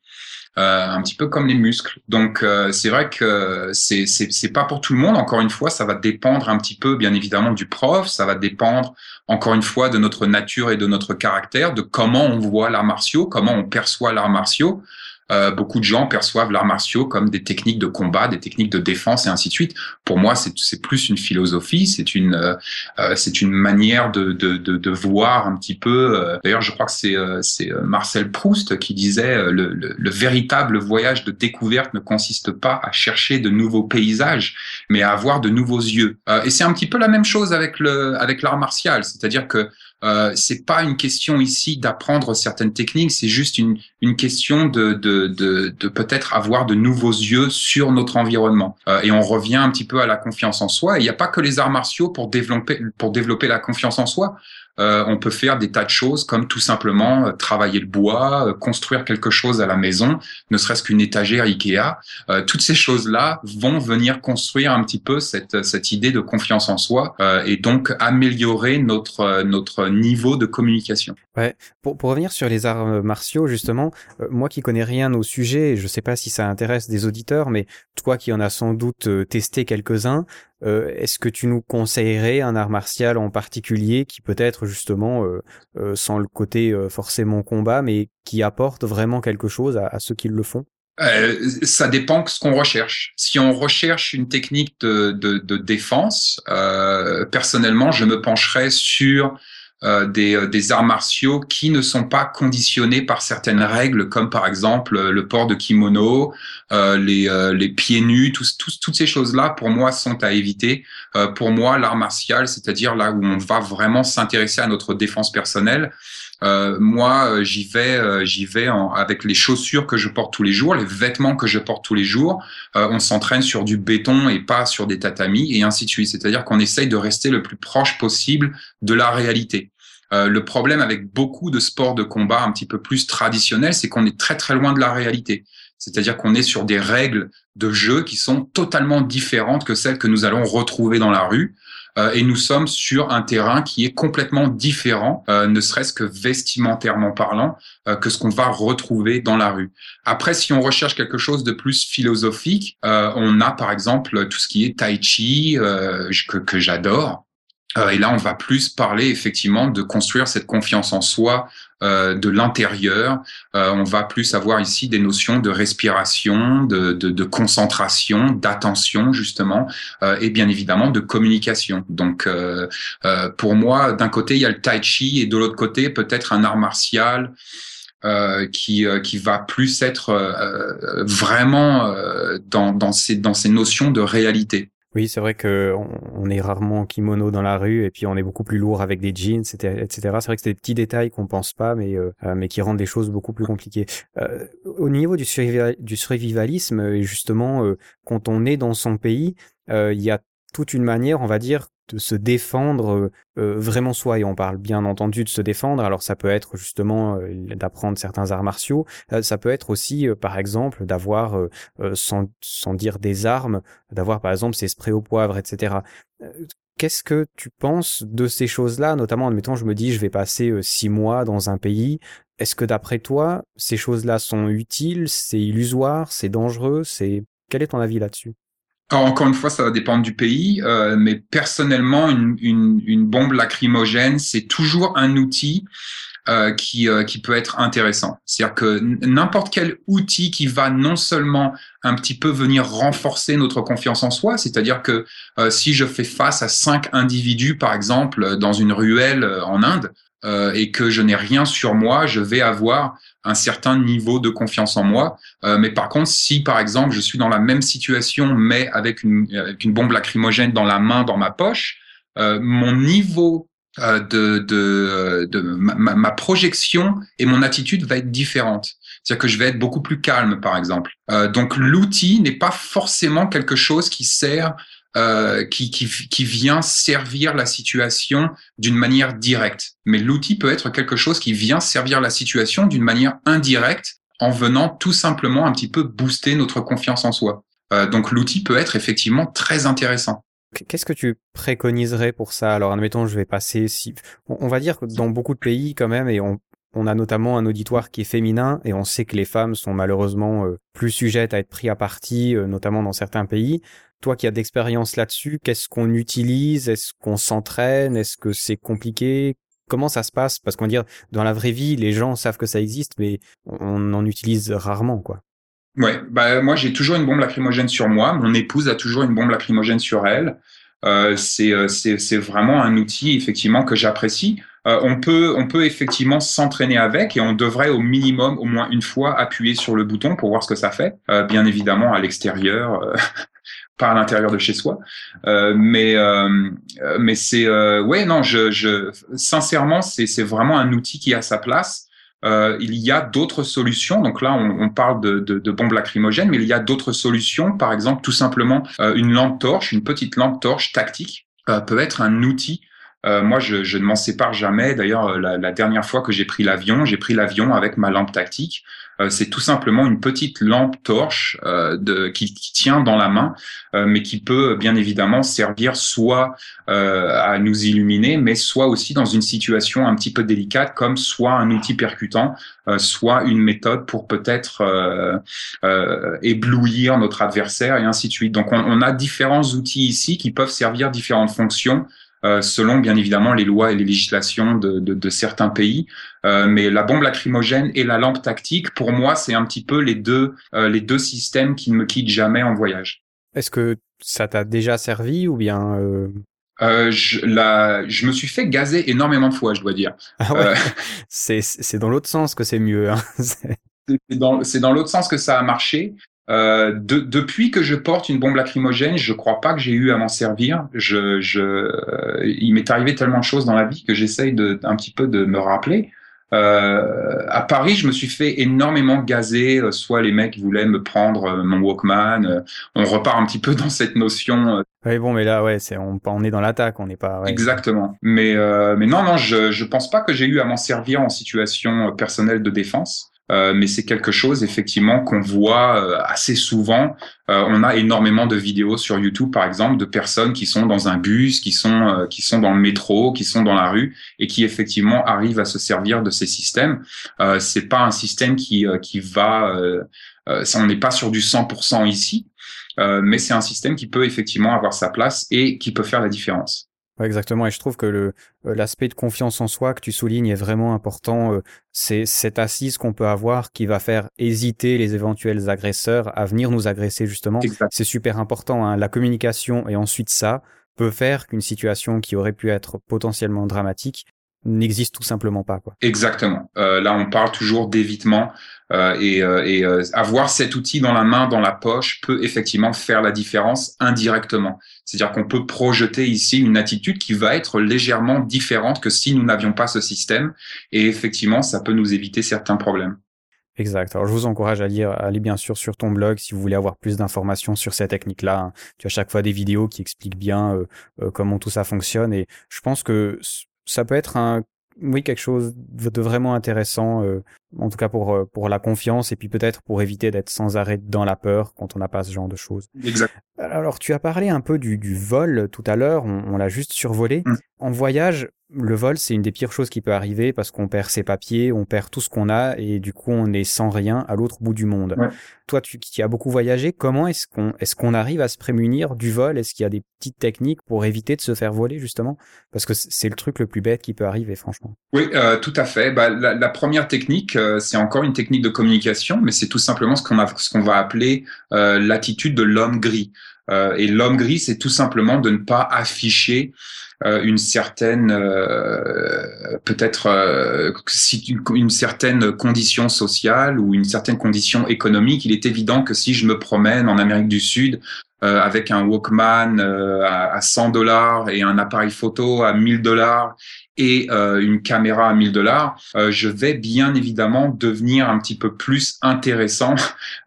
euh, un petit peu comme les muscles. Donc, euh, c'est vrai que c'est c'est pas pour tout le monde. Encore une fois, ça va dépendre un petit peu, bien évidemment, du prof. Ça va dépendre encore une fois de notre nature et de notre caractère, de comment on voit l'art martiaux, comment on perçoit l'art martiaux. Euh, beaucoup de gens perçoivent l'art martiaux comme des techniques de combat, des techniques de défense et ainsi de suite. Pour moi, c'est plus une philosophie, c'est une euh, euh, c'est une manière de, de, de, de voir un petit peu. euh, D'ailleurs, je crois que c'est c'est Marcel Proust qui disait le, le, le véritable voyage de découverte ne consiste pas à chercher de nouveaux paysages, mais à avoir de nouveaux yeux. Et c'est un petit peu la même chose avec le avec l'art martial, c'est-à-dire que euh, c'est pas une question ici d'apprendre certaines techniques, c'est juste une, une question de, de, de, de peut-être avoir de nouveaux yeux sur notre environnement. Euh, et on revient un petit peu à la confiance en soi. Il n'y a pas que les arts martiaux pour développer, pour développer la confiance en soi. Euh, on peut faire des tas de choses comme tout simplement euh, travailler le bois, euh, construire quelque chose à la maison, ne serait-ce qu'une étagère Ikea. Euh, toutes ces choses-là vont venir construire un petit peu cette, cette idée de confiance en soi euh, et donc améliorer notre, notre niveau de communication.
Pour, pour revenir sur les arts martiaux, justement, moi qui connais rien au sujet, et je sais pas si ça intéresse des auditeurs, mais toi qui en as sans doute testé quelques-uns, euh, est-ce que tu nous conseillerais un art martial en particulier qui peut-être justement, euh, euh, sans le côté euh, forcément combat, mais qui apporte vraiment quelque chose à, ceux qui le font?
Ça dépend de ce qu'on recherche. Si on recherche une technique de, de, de défense, personnellement, je me pencherais sur euh, des, euh, des arts martiaux qui ne sont pas conditionnés par certaines règles, comme par exemple euh, le port de kimono, euh, les, euh, les pieds nus, tous, tous, toutes ces choses-là, pour moi, sont à éviter. Euh, pour moi, l'art martial, c'est-à-dire là où on va vraiment s'intéresser à notre défense personnelle, euh, moi, euh, j'y vais, euh, j'y vais en- avec les chaussures que je porte tous les jours, les vêtements que je porte tous les jours. Euh, on s'entraîne sur du béton et pas sur des tatamis et ainsi de suite. C'est-à-dire qu'on essaye de rester le plus proche possible de la réalité. Euh, le problème avec beaucoup de sports de combat un petit peu plus traditionnels, c'est qu'on est très très loin de la réalité. C'est-à-dire qu'on est sur des règles de jeu qui sont totalement différentes que celles que nous allons retrouver dans la rue. Euh, et nous sommes sur un terrain qui est complètement différent, euh, ne serait-ce que vestimentairement parlant, euh, que ce qu'on va retrouver dans la rue. Après, si on recherche quelque chose de plus philosophique, euh, on a par exemple tout ce qui est tai chi euh, que, que j'adore. Euh, et là, on va plus parler effectivement de construire cette confiance en soi euh, de l'intérieur. Euh, on va plus avoir ici des notions de respiration, de, de, de concentration, d'attention justement, euh, et bien évidemment de communication. Donc, euh, euh, pour moi, d'un côté, il y a le tai chi et de l'autre côté, peut-être un art martial. euh, qui euh, qui va plus être euh, vraiment dans dans ces dans ces notions de réalité.
Oui, c'est vrai que on, est rarement en kimono dans la rue et puis on est beaucoup plus lourd avec des jeans, etc. C'est vrai que c'est des petits détails qu'on pense pas, mais euh, euh, mais qui rendent les choses beaucoup plus compliquées. Euh, au niveau du, survival- du survivalisme, justement, quand on est dans son pays, il y a toute une manière, on va dire, de se défendre euh, euh, vraiment soi. Et on parle bien entendu de se défendre. Alors ça peut être justement euh, d'apprendre certains arts martiaux. Euh, ça peut être aussi, par exemple, d'avoir, sans, sans dire des armes, d'avoir par exemple ces sprays au poivre, etc. Qu'est-ce que tu penses de ces choses-là, notamment admettons, je me dis, je vais passer six mois dans un pays. Est-ce que d'après toi, ces choses-là sont utiles, c'est illusoire, c'est dangereux, c'est quel est ton avis là-dessus?
Encore une fois, ça va dépendre du pays, euh, mais personnellement, une, bombe lacrymogène, c'est toujours un outil euh, qui, euh, qui peut être intéressant. C'est-à-dire que n'importe quel outil qui va non seulement un petit peu venir renforcer notre confiance en soi, c'est-à-dire que si je fais face à cinq individus, par exemple, dans une ruelle en Inde, euh, et que je n'ai rien sur moi, je vais avoir un certain niveau de confiance en moi. Euh, mais par contre, si par exemple je suis dans la même situation, mais avec une, avec une bombe lacrymogène dans la main, dans ma poche, euh, mon niveau euh, de, de, de ma, ma- projection et mon attitude va être différente. C'est-à-dire que je vais être beaucoup plus calme, par exemple. Euh, donc l'outil n'est pas forcément quelque chose qui sert, euh, qui, qui, qui vient servir la situation d'une manière directe. Mais l'outil peut être quelque chose qui vient servir la situation d'une manière indirecte en venant tout simplement un petit peu booster notre confiance en soi. Euh, donc l'outil peut être effectivement très intéressant.
Qu'est-ce que tu préconiserais pour ça? Alors, admettons, je vais passer si, on, va dire que dans beaucoup de pays quand même, et on, on a notamment un auditoire qui est féminin, et on sait que les femmes sont malheureusement euh, plus sujettes à être pris à partie, euh, notamment dans certains pays. Toi qui as d'expérience là-dessus, qu'est-ce qu'on utilise? Est-ce qu'on s'entraîne? Est-ce que c'est compliqué? Comment ça se passe? Parce qu'on dire, dans la vraie vie, les gens savent que ça existe, mais on en utilise rarement, quoi.
Ouais, bah moi j'ai toujours une bombe lacrymogène sur moi. Mon épouse a toujours une bombe lacrymogène sur elle. Euh, c'est vraiment un outil effectivement que j'apprécie. Euh, on peut on peut effectivement s'entraîner avec et on devrait au minimum au moins une fois appuyer sur le bouton pour voir ce que ça fait. Euh, bien évidemment à l'extérieur. euh, pas à l'intérieur de chez soi, Euh, mais euh, euh, mais c'est ouais non je je sincèrement c'est c'est vraiment un outil qui a sa place. Euh, il y a d'autres solutions. Donc là, on, on parle de, de, de bombes lacrymogènes, mais il y a d'autres solutions. Par exemple, tout simplement euh, une lampe torche, une petite lampe torche tactique euh, peut être un outil. Euh, moi, je, je ne m'en sépare jamais. D'ailleurs, euh, la, la dernière fois que j'ai pris l'avion, j'ai pris l'avion avec ma lampe tactique. Euh, c'est tout simplement une petite lampe torche euh, de, qui, qui tient dans la main, euh, mais qui peut bien évidemment servir soit euh, à nous illuminer, mais soit aussi dans une situation un petit peu délicate, comme soit un outil percutant, soit une méthode pour peut-être éblouir notre adversaire et ainsi de suite. Donc on, on a différents outils ici qui peuvent servir différentes fonctions. Euh, selon bien évidemment les lois et les législations de, de, de certains pays, Euh, mais la bombe lacrymogène et la lampe tactique, pour moi, c'est un petit peu les deux euh, les deux systèmes qui ne me quittent jamais en voyage.
Est-ce que ça t'a déjà servi ou bien euh,
Euh, je, la, je me suis fait gazer énormément de fois, je dois dire.
ah ouais,
Euh,
c'est c'est dans l'autre sens que c'est mieux. Hein. C'est-
dans, c'est dans l'autre sens que ça a marché. Euh, de- depuis que je porte une bombe lacrymogène, je crois pas que j'ai eu à m'en servir. Je, je, euh, il m'est arrivé tellement de choses dans la vie que j'essaye de, un petit peu de me rappeler. Euh, à Paris, je me suis fait énormément gazer. euh, Soit les mecs voulaient me prendre mon Walkman. on repart un petit peu dans cette notion
Ouais, bon, mais là, ouais, c'est on, on est dans l'attaque, on n'est pas. ouais.
Exactement. Mais euh, mais non non, je je pense pas que j'ai eu à m'en servir en situation personnelle de défense. Euh, mais c'est quelque chose effectivement qu'on voit euh, assez souvent. Euh, on a énormément de vidéos sur YouTube, par exemple, de personnes qui sont dans un bus, qui sont euh, qui sont dans le métro, qui sont dans la rue et qui effectivement arrivent à se servir de ces systèmes. Euh, c'est pas un système qui qui va. On n'est pas sur du 100% ici, mais c'est un système qui peut effectivement avoir sa place et qui peut faire la différence.
Exactement. Et je trouve que le euh, l'aspect de confiance en soi que tu soulignes est vraiment important. euh, C'est cette assise qu'on peut avoir qui va faire hésiter les éventuels agresseurs à venir nous agresser justement. C'est super important. Hein. La communication et ensuite ça peut faire qu'une situation qui aurait pu être potentiellement dramatique n'existe tout simplement pas. Quoi.
Exactement. Euh, là, on parle toujours d'évitement euh, et, euh, et euh, avoir cet outil dans la main, dans la poche, peut effectivement faire la différence indirectement. C'est-à-dire qu'on peut projeter ici une attitude qui va être légèrement différente que si nous n'avions pas ce système. Et effectivement, ça peut nous éviter certains problèmes.
Exact. Alors je vous encourage à lire, à aller bien sûr sur ton blog si vous voulez avoir plus d'informations sur ces techniques-là. hein. Tu as chaque fois des vidéos qui expliquent bien euh, euh, comment tout ça fonctionne et je pense que ça peut être un oui quelque chose de vraiment intéressant euh, en tout cas pour euh, pour la confiance et puis peut-être pour éviter d'être sans arrêt dans la peur quand on n'a pas ce genre de choses.
Exact.
Alors, tu as parlé un peu du, du vol tout à l'heure, on, on l'a juste survolé.
Mm.
En voyage, le vol, c'est une des pires choses qui peut arriver parce qu'on perd ses papiers, on perd tout ce qu'on a et du coup, on est sans rien à l'autre bout du monde.
Ouais.
Toi, tu qui as beaucoup voyagé, comment est-ce qu'on est-ce qu'on arrive à se prémunir du vol? Est-ce qu'il y a des petites techniques pour éviter de se faire voler justement? Parce que c'est le truc le plus bête qui peut arriver, franchement.
Oui, euh, tout à fait. Bah, la, la première technique, euh, c'est encore une technique de communication, mais c'est tout simplement ce qu'on a, ce qu'on va appeler euh, l'attitude de l'homme gris. Euh, et l'homme gris, c'est tout simplement de ne pas afficher euh, une certaine, euh, peut-être une, certaine condition sociale ou une certaine condition économique. Il est évident que si je me promène en Amérique du Sud avec un Walkman à, à 100 dollars et un appareil photo à 1000 dollars et euh, une caméra à 1000 dollars, euh, je vais bien évidemment devenir un petit peu plus intéressant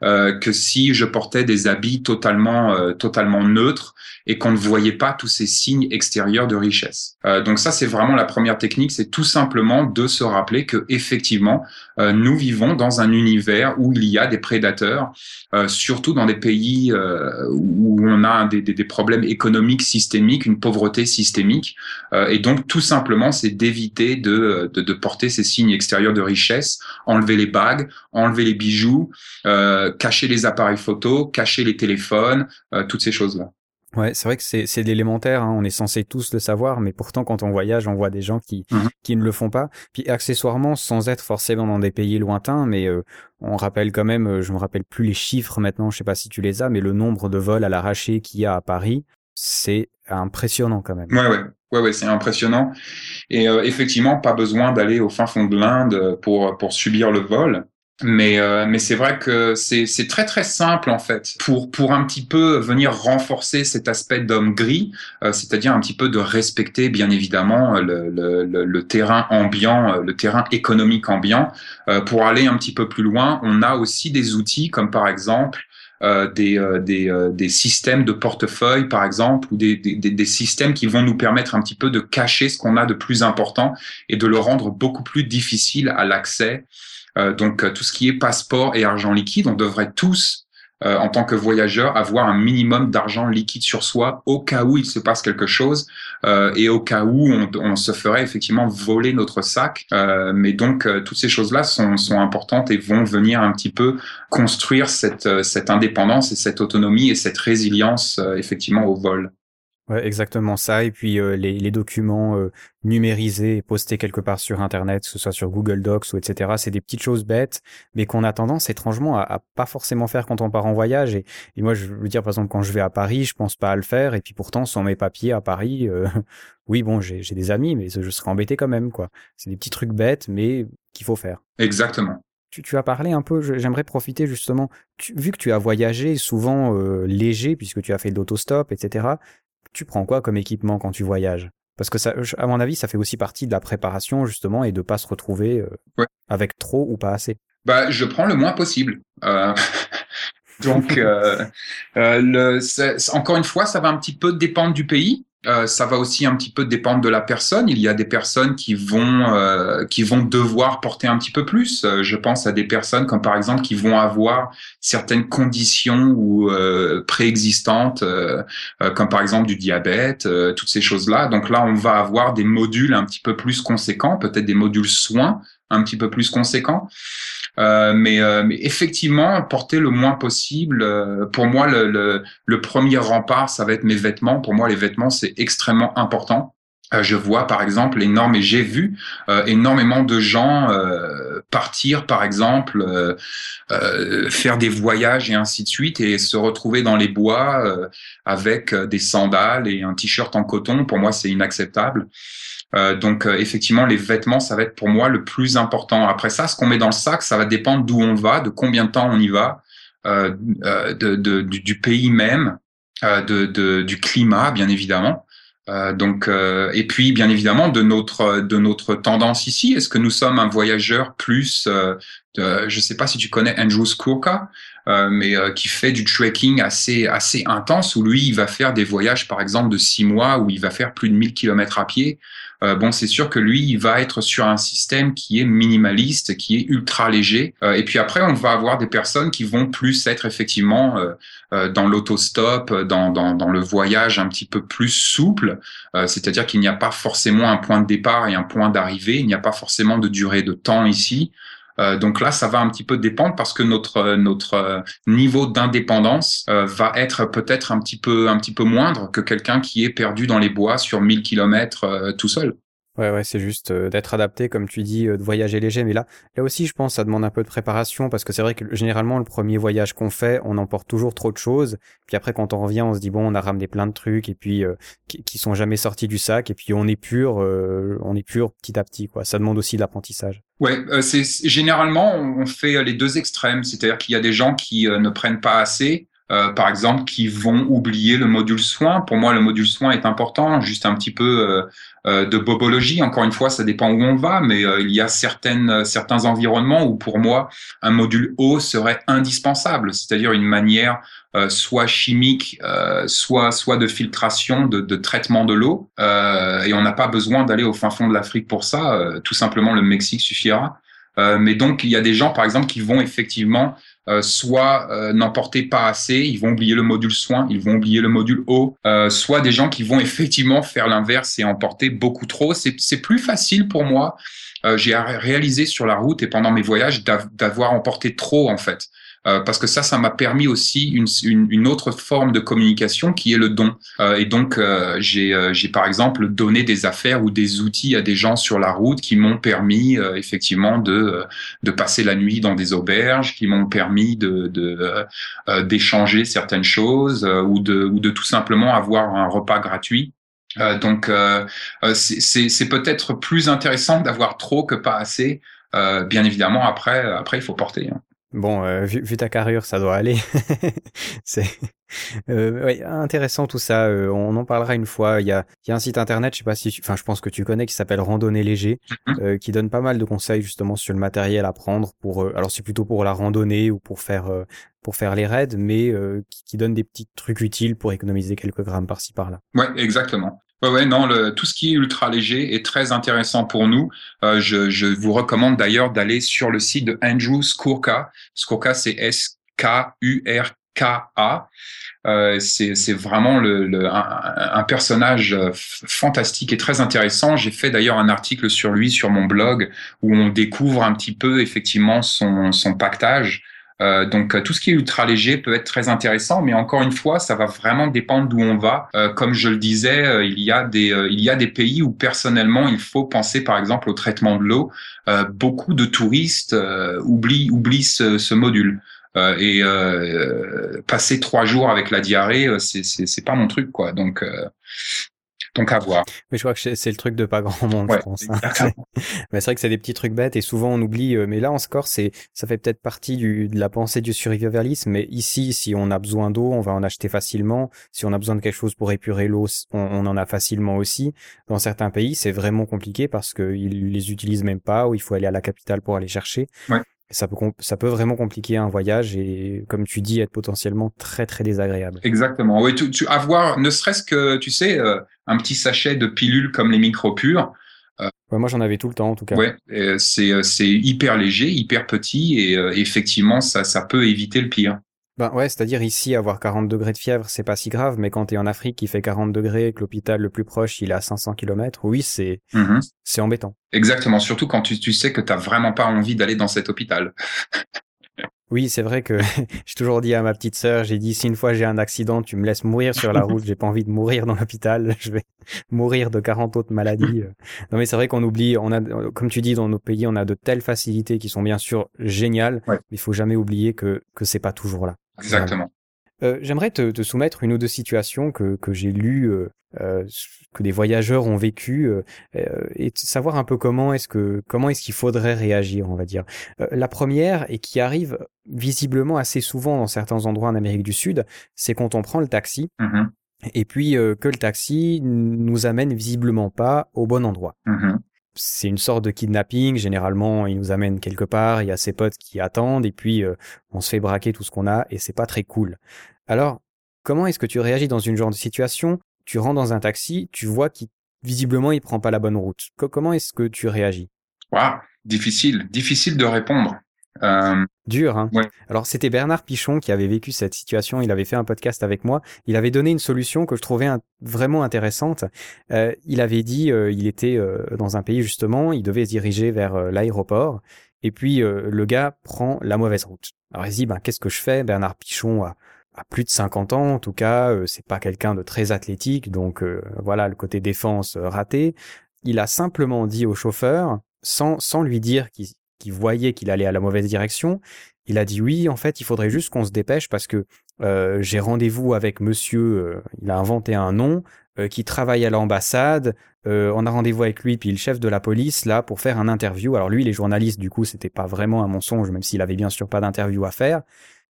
euh, que si je portais des habits totalement euh, totalement neutres et qu'on ne voyait pas tous ces signes extérieurs de richesse. Donc ça c'est vraiment la première technique, c'est tout simplement de se rappeler que effectivement nous vivons dans un univers où il y a des prédateurs, euh, surtout dans des pays euh, où on a des, des, des problèmes économiques systémiques, une pauvreté systémique, euh, et donc tout simplement c'est d'éviter de, de, de porter ces signes extérieurs de richesse, enlever les bagues, enlever les bijoux, euh, cacher les appareils photo, cacher les téléphones, euh, toutes ces choses-là.
Ouais, c'est vrai que c'est c'est l'élémentaire, hein, on est censé tous le savoir, mais pourtant quand on voyage, on voit des gens qui
Mhm.
qui ne le font pas. Puis accessoirement, sans être forcément dans des pays lointains, mais euh, on rappelle quand même, euh, je me rappelle plus les chiffres maintenant, je sais pas si tu les as, mais le nombre de vols à l'arraché qu'il y a à Paris, c'est impressionnant quand même.
Ouais, ouais, ouais, ouais, c'est impressionnant. Et euh, effectivement, pas besoin d'aller au fin fond de l'Inde pour pour subir le vol. Mais euh, mais c'est vrai que c'est très très simple en fait pour pour un petit peu venir renforcer cet aspect d'homme gris, euh, c'est-à-dire un petit peu de respecter bien évidemment le le, le, le terrain ambiant, euh, le terrain économique ambiant. Euh, pour aller un petit peu plus loin, on a aussi des outils comme par exemple euh, des, euh, des, euh, des systèmes de portefeuille, par exemple, ou des, des, des systèmes qui vont nous permettre un petit peu de cacher ce qu'on a de plus important et de le rendre beaucoup plus difficile à l'accès. Euh, donc, euh, tout ce qui est passeport et argent liquide, on devrait tous, euh, en tant que voyageurs, avoir un minimum d'argent liquide sur soi au cas où il se passe quelque chose euh, et au cas où on, on se ferait effectivement voler notre sac. Euh, mais donc, euh, toutes ces choses-là sont, sont importantes et vont venir un petit peu construire cette, cette indépendance et cette autonomie et cette résilience effectivement au vol.
Ouais, exactement ça. Et puis euh, les, les documents euh, numérisés et postés quelque part sur Internet, que ce soit sur Google Docs ou etc. C'est des petites choses bêtes, mais qu'on a tendance étrangement à, à pas forcément faire quand on part en voyage. Et, et moi, je veux dire, par exemple, quand je vais à Paris, je pense pas à le faire. Et puis pourtant, sans mes papiers à Paris, euh, oui, bon, j'ai des amis, mais je serais embêté quand même, quoi. C'est des petits trucs bêtes, mais qu'il faut faire.
Exactement.
Tu, tu as parlé un peu, j'aimerais profiter justement, tu- vu que tu as voyagé souvent euh, léger, puisque tu as fait de l'autostop, etc., tu prends quoi comme équipement quand tu voyages? Parce que ça, à mon avis, ça fait aussi partie de la préparation justement et de pas se retrouver euh,
Ouais.
avec trop ou pas assez.
Bah, je prends le moins possible. Euh, donc, euh, le, encore une fois, ça va un petit peu dépendre du pays. Euh, ça va aussi un petit peu dépendre de la personne. Il y a des personnes qui vont euh, qui vont devoir porter un petit peu plus. Euh, je pense à des personnes comme par exemple qui vont avoir certaines conditions ou euh, préexistantes, euh, comme par exemple du diabète, toutes ces choses-là. Donc là, on va avoir des modules un petit peu plus conséquents, peut-être des modules soins un petit peu plus conséquents. Euh, mais, euh, mais effectivement, porter le moins possible. euh, pour moi, le, premier rempart, ça va être mes vêtements. Pour moi, les vêtements, c'est extrêmement important. Je vois, par exemple, énorme et j'ai vu énormément de gens partir, par exemple, faire des voyages et ainsi de suite, et se retrouver dans les bois avec des sandales et un t-shirt en coton. Pour moi, c'est inacceptable. Euh, donc euh, effectivement, les vêtements, ça va être pour moi le plus important. Après ça, ce qu'on met dans le sac, ça va dépendre d'où on va, de combien de temps on y va, euh, euh, de, de- du, pays même, euh, de, de- du climat, bien évidemment. Euh, donc et puis bien évidemment de notre de notre tendance ici. Est-ce que nous sommes un voyageur plus de, je sais pas si tu connais Andrew Skurka, mais qui fait du trekking assez assez intense où lui il va faire des voyages par exemple de six mois où il va faire plus de 1000 kilomètres à pied. Euh, bon, c'est sûr que lui, il va être sur un système qui est minimaliste, qui est ultra léger. Euh, et puis après, on va avoir des personnes qui vont plus être effectivement euh, euh, dans l'autostop, dans, dans, dans le voyage un petit peu plus souple. Euh, C'est-à-dire qu'il n'y a pas forcément un point de départ et un point d'arrivée. Il n'y a pas forcément de durée de temps ici. Euh, donc là, ça va un petit peu dépendre parce que notre notre euh, niveau d'indépendance euh, va être peut-être un petit peu un petit peu moindre que quelqu'un qui est perdu dans les bois sur 1000 kilomètres euh, tout seul.
Ouais, ouais, c'est juste euh, d'être adapté, comme tu dis, euh, de voyager léger. Mais là, là aussi, je pense, ça demande un peu de préparation parce que c'est vrai que généralement, le premier voyage qu'on fait, on emporte toujours trop de choses. Puis après, quand on revient, on se dit bon, on a ramené plein de trucs et puis euh, qui, qui sont jamais sortis du sac et puis on est pur, euh, on est pur petit à petit, quoi. Ça demande aussi de l'apprentissage.
Ouais, euh, c'est généralement on fait les deux extrêmes, c'est-à-dire qu'il y a des gens qui euh, ne prennent pas assez, euh, par exemple, qui vont oublier le module soin. Pour moi, le module soin est important, juste un petit peu euh, euh, de bobologie. Encore une fois, ça dépend où on va, mais euh, il y a certaines euh, certains environnements où pour moi un module eau serait indispensable, c'est-à-dire une manière soit chimique, soit soit de filtration, de, de traitement de l'eau. Et on n'a pas besoin d'aller au fin fond de l'Afrique pour ça. tout simplement, le Mexique suffira. Mais donc, il y a des gens, par exemple, qui vont effectivement euh, soit euh, n'emporter pas assez, ils vont oublier le module soin, ils vont oublier le module eau, euh, soit des gens qui vont effectivement faire l'inverse et emporter beaucoup trop. C'est plus facile pour moi. Euh, J'ai ré- réalisé sur la route et pendant mes voyages d'av- d'avoir emporté trop en fait. Euh, parce que ça, ça m'a permis aussi une, une, une, autre forme de communication qui est le don. Euh, et donc, euh, j'ai, euh, par exemple donné des affaires ou des outils à des gens sur la route qui m'ont permis euh, effectivement de, de passer la nuit dans des auberges, qui m'ont permis de, d'échanger certaines choses ou de ou de tout simplement avoir un repas gratuit. Euh, donc, euh, c'est peut-être plus intéressant d'avoir trop que pas assez. Euh, bien évidemment, après, après, il faut porter. Hein.
Bon, euh, vu, vu, ta carrure, ça doit aller. c'est euh, ouais, intéressant tout ça. Euh, on en parlera une fois. Il y a, il y a un site internet, je sais pas si, tu... enfin, je pense que tu connais, qui s'appelle Randonnée léger, euh, qui donne pas mal de conseils justement sur le matériel à prendre pour. euh, alors c'est plutôt pour la randonnée ou pour faire euh, pour faire les raids, mais euh, qui, qui donne des petits trucs utiles pour économiser quelques grammes par-ci par-là.
Ouais, exactement. Ouais, ouais, non, le, tout ce qui est ultra léger est très intéressant pour nous. Euh, je, je vous recommande d'ailleurs d'aller sur le site de Andrew Skurka. Skurka, c'est S-K-U-R-K-A. Euh, c'est vraiment le, le, un, un personnage euh, fantastique et très intéressant. J'ai fait d'ailleurs un article sur lui sur mon blog où on découvre un petit peu effectivement son, son pactage. Euh, donc tout ce qui est ultra léger peut être très intéressant, mais encore une fois, ça va vraiment dépendre d'où on va. Euh, comme je le disais, euh, il y a des euh, il y a des pays où personnellement il faut penser par exemple au traitement de l'eau. Euh, beaucoup de touristes oublient oublient ce, ce module. et passer trois jours avec la diarrhée, c'est c'est pas mon truc quoi. Donc donc à voir.
Mais je crois que c'est le truc de pas grand monde,
ouais,
je pense. Hein. mais c'est vrai que c'est des petits trucs bêtes et souvent on oublie. Mais là, en score, c'est ça fait peut-être partie du, de la pensée du survivalisme. Mais ici, si on a besoin d'eau, on va en acheter facilement. Si on a besoin de quelque chose pour épurer l'eau, on, on, en a facilement aussi. Dans certains pays, c'est vraiment compliqué parce qu'ils les utilisent même pas ou il faut aller à la capitale pour aller chercher.
Ouais.
Ça peut, ça peut vraiment compliquer un voyage et, comme tu dis, être potentiellement très très désagréable.
Exactement. Oui, tu, tu avoir, ne serait-ce que, tu sais, euh, un petit sachet de pilules comme les micropures.
Euh, ouais, moi, j'en avais tout le temps, en tout cas.
Ouais, c'est c'est hyper léger, hyper petit et euh, effectivement, ça ça peut éviter le pire.
Ben ouais, c'est-à-dire ici, avoir 40 degrés de fièvre, c'est pas si grave, mais quand t'es en Afrique, il fait 40 degrés, que l'hôpital le plus proche, il est à 500 km, oui, c'est
mm -hmm.
c'est embêtant.
Exactement, surtout quand tu, tu sais que t'as vraiment pas envie d'aller dans cet hôpital.
Oui, c'est vrai que j'ai toujours dit à ma petite sœur, j'ai dit si une fois j'ai un accident, tu me laisses mourir sur la route, j'ai pas envie de mourir dans l'hôpital, je vais mourir de 40 autres maladies. Non mais c'est vrai qu'on oublie, on a comme tu dis dans nos pays, on a de telles facilités qui sont bien sûr géniales,
ouais.
mais il faut jamais oublier que que c'est pas toujours là.
Exactement.
Euh, J'aimerais te, te, soumettre une ou deux situations que, que j'ai lues, euh, euh, que des voyageurs ont vécues, euh, et savoir un peu comment est-ce que comment est-ce qu'il faudrait réagir, on va dire. La première et qui arrive visiblement assez souvent dans certains endroits en Amérique du Sud, c'est quand on prend le taxi.
Mm -hmm.
Et puis que le taxi nous amène visiblement pas au bon endroit.
Mm -hmm
c'est une sorte de kidnapping. Généralement, il nous amène quelque part, il y a ses potes qui attendent, et puis euh, on se fait braquer tout ce qu'on a, et c'est pas très cool. Alors, comment est-ce que tu réagis dans une genre de situation? Tu rentres dans un taxi, tu vois qu'il visiblement il prend pas la bonne route. comment est-ce que tu réagis?
Waouh, difficile, difficile de répondre. Euh...
Dur, hein
ouais.
Alors c'était Bernard Pichon qui avait vécu cette situation. Il avait fait un podcast avec moi. Il avait donné une solution que je trouvais un, vraiment intéressante. Euh, il avait dit, euh, il était euh, dans un pays justement, il devait se diriger vers euh, l'aéroport. Et puis euh, le gars prend la mauvaise route. Alors il se dit, ben qu'est-ce que je fais? Bernard Pichon a, a, plus de 50 ans, en tout cas, euh, c'est pas quelqu'un de très athlétique, donc euh, voilà le côté défense raté. Il a simplement dit au chauffeur, sans sans lui dire qu'il qui voyait qu'il allait à la mauvaise direction, il a dit oui, en fait, il faudrait juste qu'on se dépêche parce que euh, j'ai rendez-vous avec monsieur, euh, il a inventé un nom, euh, qui travaille à l'ambassade, on a rendez-vous avec lui, puis le chef de la police, là, pour faire un interview. Alors lui, les journalistes, du coup, c'était pas vraiment un mensonge, même s'il avait bien sûr pas d'interview à faire.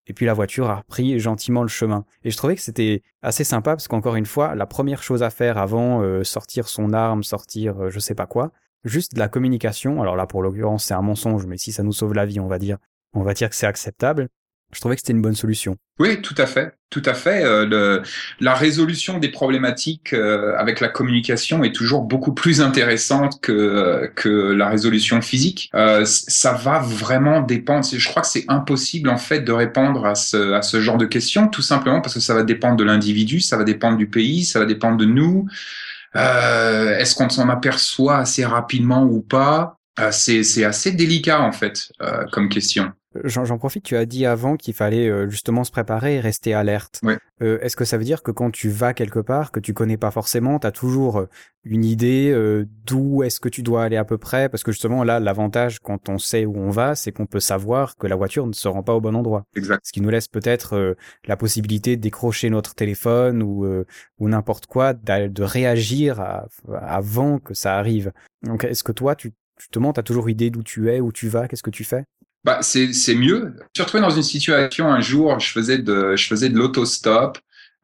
Et puis la voiture a repris gentiment le chemin. Et je trouvais que c'était assez sympa parce qu'encore une fois, la première chose à faire avant sortir son arme, sortir je sais pas quoi, juste de la communication. Alors là, pour l'occurrence, c'est un mensonge, mais si ça nous sauve la vie, on va dire, on va dire que c'est acceptable. Je trouvais que c'était une bonne solution.
Oui, tout à fait, tout à fait. Euh, le, la résolution des problématiques euh, avec la communication est toujours beaucoup plus intéressante que euh, que la résolution physique. ça va vraiment dépendre. Je crois que c'est impossible en fait de répondre à ce à ce genre de questions, tout simplement parce que ça va dépendre de l'individu, ça va dépendre du pays, ça va dépendre de nous. Euh, Est-ce qu'on s'en aperçoit assez rapidement ou pas? Euh, C'est assez délicat en fait euh, comme question.
J'en j'en profite, tu as dit avant qu'il fallait euh, justement se préparer et rester alerte.
Ouais.
Euh, Est-ce que ça veut dire que quand tu vas quelque part, que tu connais pas forcément, tu as toujours euh, une idée euh, d'où est-ce que tu dois aller à peu près? Parce que justement là, l'avantage quand on sait où on va, c'est qu'on peut savoir que la voiture ne se rend pas au bon endroit.
Exact.
Ce qui nous laisse peut-être euh, la possibilité de décrocher notre téléphone ou, euh, ou n'importe quoi, de réagir à- avant que ça arrive. Donc est-ce que toi, tu, justement, tu as toujours idée d'où tu es, où tu vas, qu'est-ce que tu fais?
Bah, c'est c'est mieux. Je me suis retrouvé dans une situation un jour, je faisais de je faisais de l'autostop.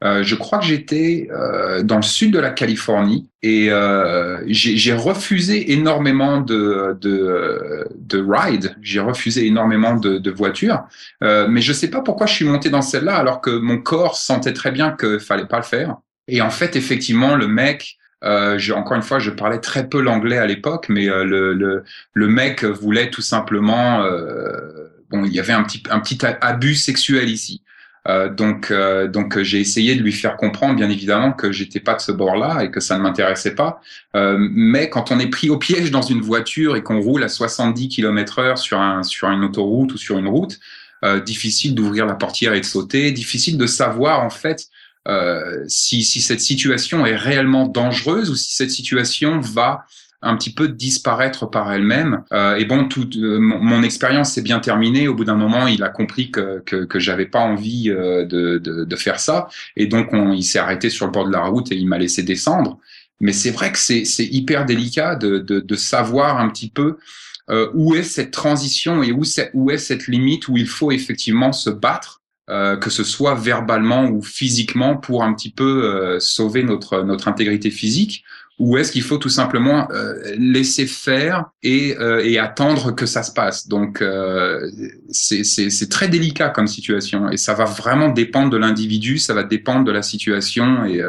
Euh, je crois que j'étais euh, dans le sud de la Californie et euh, j'ai refusé énormément de de de rides. J'ai refusé énormément de, de voitures, Euh, mais je sais pas pourquoi je suis monté dans celle-là alors que mon corps sentait très bien qu'il fallait pas le faire. Et en fait, effectivement, le mec, euh, encore une fois, je parlais très peu l'anglais à l'époque, mais euh, le, le le mec voulait tout simplement euh, bon il y avait un petit un petit abus sexuel ici. Euh, donc euh, donc euh, j'ai essayé de lui faire comprendre bien évidemment que j'étais pas de ce bord-là et que ça ne m'intéressait pas. Euh, mais quand on est pris au piège dans une voiture et qu'on roule à 70 km heure sur un sur une autoroute ou sur une route difficile d'ouvrir la portière et de sauter difficile de savoir en fait euh, si si cette situation est réellement dangereuse ou si cette situation va un petit peu disparaître par elle-même. Euh, et bon, tout, euh, mon, expérience s'est bien terminée. Au bout d'un moment, il a compris que que, que j'avais pas envie euh, de, de, de faire ça, et donc on, il s'est arrêté sur le bord de la route et il m'a laissé descendre. Mais c'est vrai que c'est c'est hyper délicat de, de de savoir un petit peu euh, où est cette transition et où c'est où est cette limite où il faut effectivement se battre. Euh, que ce soit verbalement ou physiquement pour un petit peu euh, sauver notre notre intégrité physique ou est-ce qu'il faut tout simplement euh, laisser faire et, euh, et attendre que ça se passe? Donc euh, c'est très délicat comme situation et ça va vraiment dépendre de l'individu, ça va dépendre de la situation et,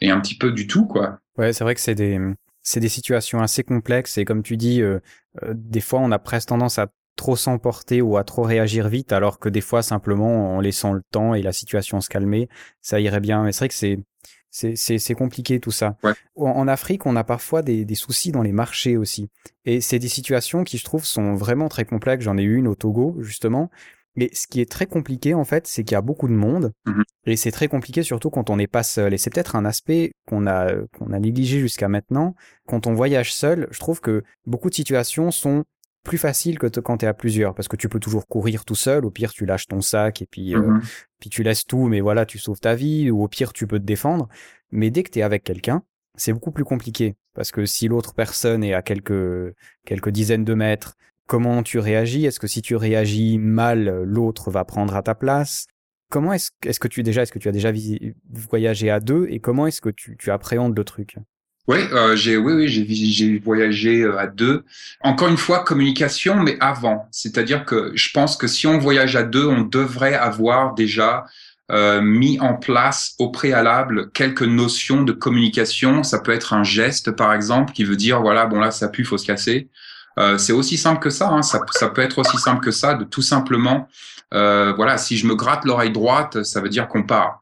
et un petit peu du tout quoi.
Ouais, c'est vrai que c'est des, c'est des situations assez complexes et comme tu dis, euh, des fois on a presque tendance à trop s'emporter ou à trop réagir vite, alors que des fois simplement en laissant le temps et la situation se calmer, ça irait bien. Mais c'est vrai que c'est c'est compliqué tout ça.
Ouais.
En, en Afrique, on a parfois des des soucis dans les marchés aussi, et c'est des situations qui je trouve sont vraiment très complexes. J'en ai eu une au Togo justement. Mais ce qui est très compliqué en fait, c'est qu'il y a beaucoup de monde
Mhm.
et c'est très compliqué surtout quand on n'est pas seul. Et c'est peut-être un aspect qu'on a qu'on a négligé jusqu'à maintenant. Quand on voyage seul, je trouve que beaucoup de situations sont plus faciles que te- quand tu es à plusieurs parce que tu peux toujours courir tout seul. Au pire, tu lâches ton sac et puis euh,
Mhm.
puis tu laisses tout, mais voilà, tu sauves ta vie, ou au pire, tu peux te défendre. Mais dès que tu es avec quelqu'un, c'est beaucoup plus compliqué. Parce que si l'autre personne est à quelques, quelques dizaines de mètres, comment tu réagis? Est-ce que si tu réagis mal, l'autre va prendre à ta place? Comment est-ce est-ce que tu déjà est-ce que tu as déjà voyagé à deux? Et comment est-ce que tu, tu appréhendes le truc?
Oui, euh, j'ai oui oui j'ai voyagé euh, à deux. Encore une fois communication, mais avant. C'est-à-dire que je pense que si on voyage à deux, on devrait avoir déjà euh, mis en place au préalable quelques notions de communication. Ça peut être un geste, par exemple, qui veut dire voilà bon là ça pue, faut se casser. Euh, c'est aussi simple que ça, hein. ça. Ça peut être aussi simple que ça, de tout simplement euh, voilà si je me gratte l'oreille droite, ça veut dire qu'on part.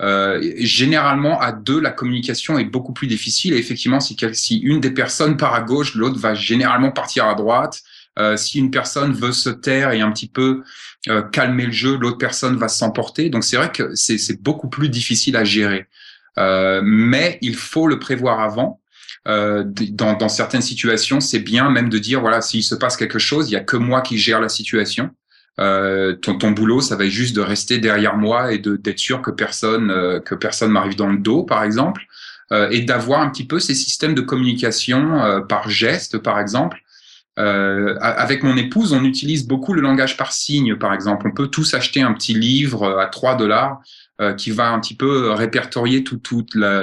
Euh, généralement, à deux, la communication est beaucoup plus difficile. Et effectivement, si, si une des personnes part à gauche, l'autre va généralement partir à droite. Euh, si une personne veut se taire et un petit peu euh, calmer le jeu, l'autre personne va s'emporter. Donc c'est vrai que c'est beaucoup plus difficile à gérer. Euh, mais il faut le prévoir avant. Euh, dans, dans certaines situations, c'est bien même de dire voilà, s'il se passe quelque chose, il y a que moi qui gère la situation. Euh, ton, ton boulot, ça va être juste de rester derrière moi et de d'être sûr que personne euh, que personne m'arrive dans le dos, par exemple, euh, et d'avoir un petit peu ces systèmes de communication euh, par geste, par exemple. Euh, avec mon épouse, on utilise beaucoup le langage par signe, par exemple. On peut tous acheter un petit livre euh, à 3 dollars qui va un petit peu répertorier tout- toute la,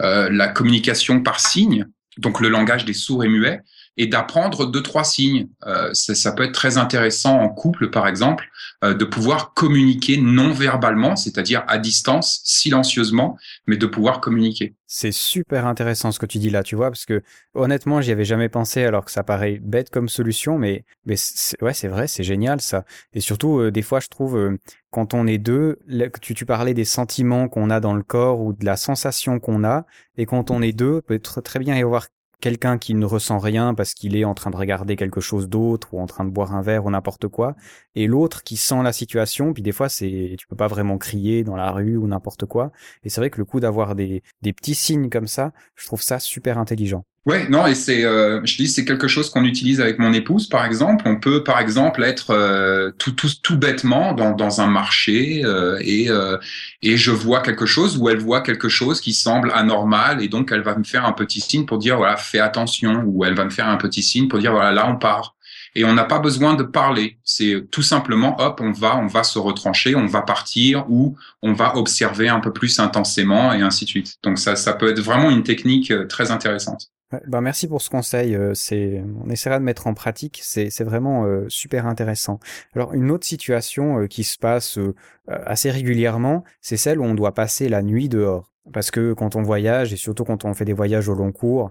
la communication par signe, donc le langage des sourds et muets, et d'apprendre deux trois signes. Euh, ça, ça peut être très intéressant en couple, par exemple, euh, de pouvoir communiquer non verbalement, c'est-à-dire à distance, silencieusement, mais de pouvoir communiquer.
C'est super intéressant ce que tu dis là, tu vois, parce que honnêtement, j'y avais jamais pensé alors que ça paraît bête comme solution, mais, mais ouais, c'est vrai, c'est génial ça. Et surtout, euh, des fois, je trouve, euh, quand on est deux, tu, tu parlais des sentiments qu'on a dans le corps ou de la sensation qu'on a, et quand on est deux, peut être très bien y avoir quelqu'un qui ne ressent rien parce qu'il est en train de regarder quelque chose d'autre ou en train de boire un verre ou n'importe quoi, et l'autre qui sent la situation. Puis des fois, c'est tu peux pas vraiment crier dans la rue ou n'importe quoi. Et c'est vrai que le coup d'avoir des des petits signes comme ça, je trouve ça super intelligent.
Ouais, non, et c'est, euh, je dis, c'est quelque chose qu'on utilise avec mon épouse, par exemple. On peut, par exemple, être euh, tout, tout, tout bêtement dans, dans un marché euh, et euh, et je vois quelque chose ou elle voit quelque chose qui semble anormal et donc elle va me faire un petit signe pour dire voilà, fais attention ou elle va me faire un petit signe pour dire voilà, là on part. Et on n'a pas besoin de parler. C'est tout simplement, hop, on va, on va se retrancher, on va partir ou on va observer un peu plus intensément et ainsi de suite. Donc ça, ça peut être vraiment une technique euh, très intéressante.
Bah merci pour ce conseil. euh, C'est, on essaiera de mettre en pratique. C'est, c'est vraiment euh, super intéressant. Alors une autre situation euh, qui se passe euh, assez régulièrement, c'est celle où on doit passer la nuit dehors. Parce que quand on voyage et surtout quand on fait des voyages au long cours,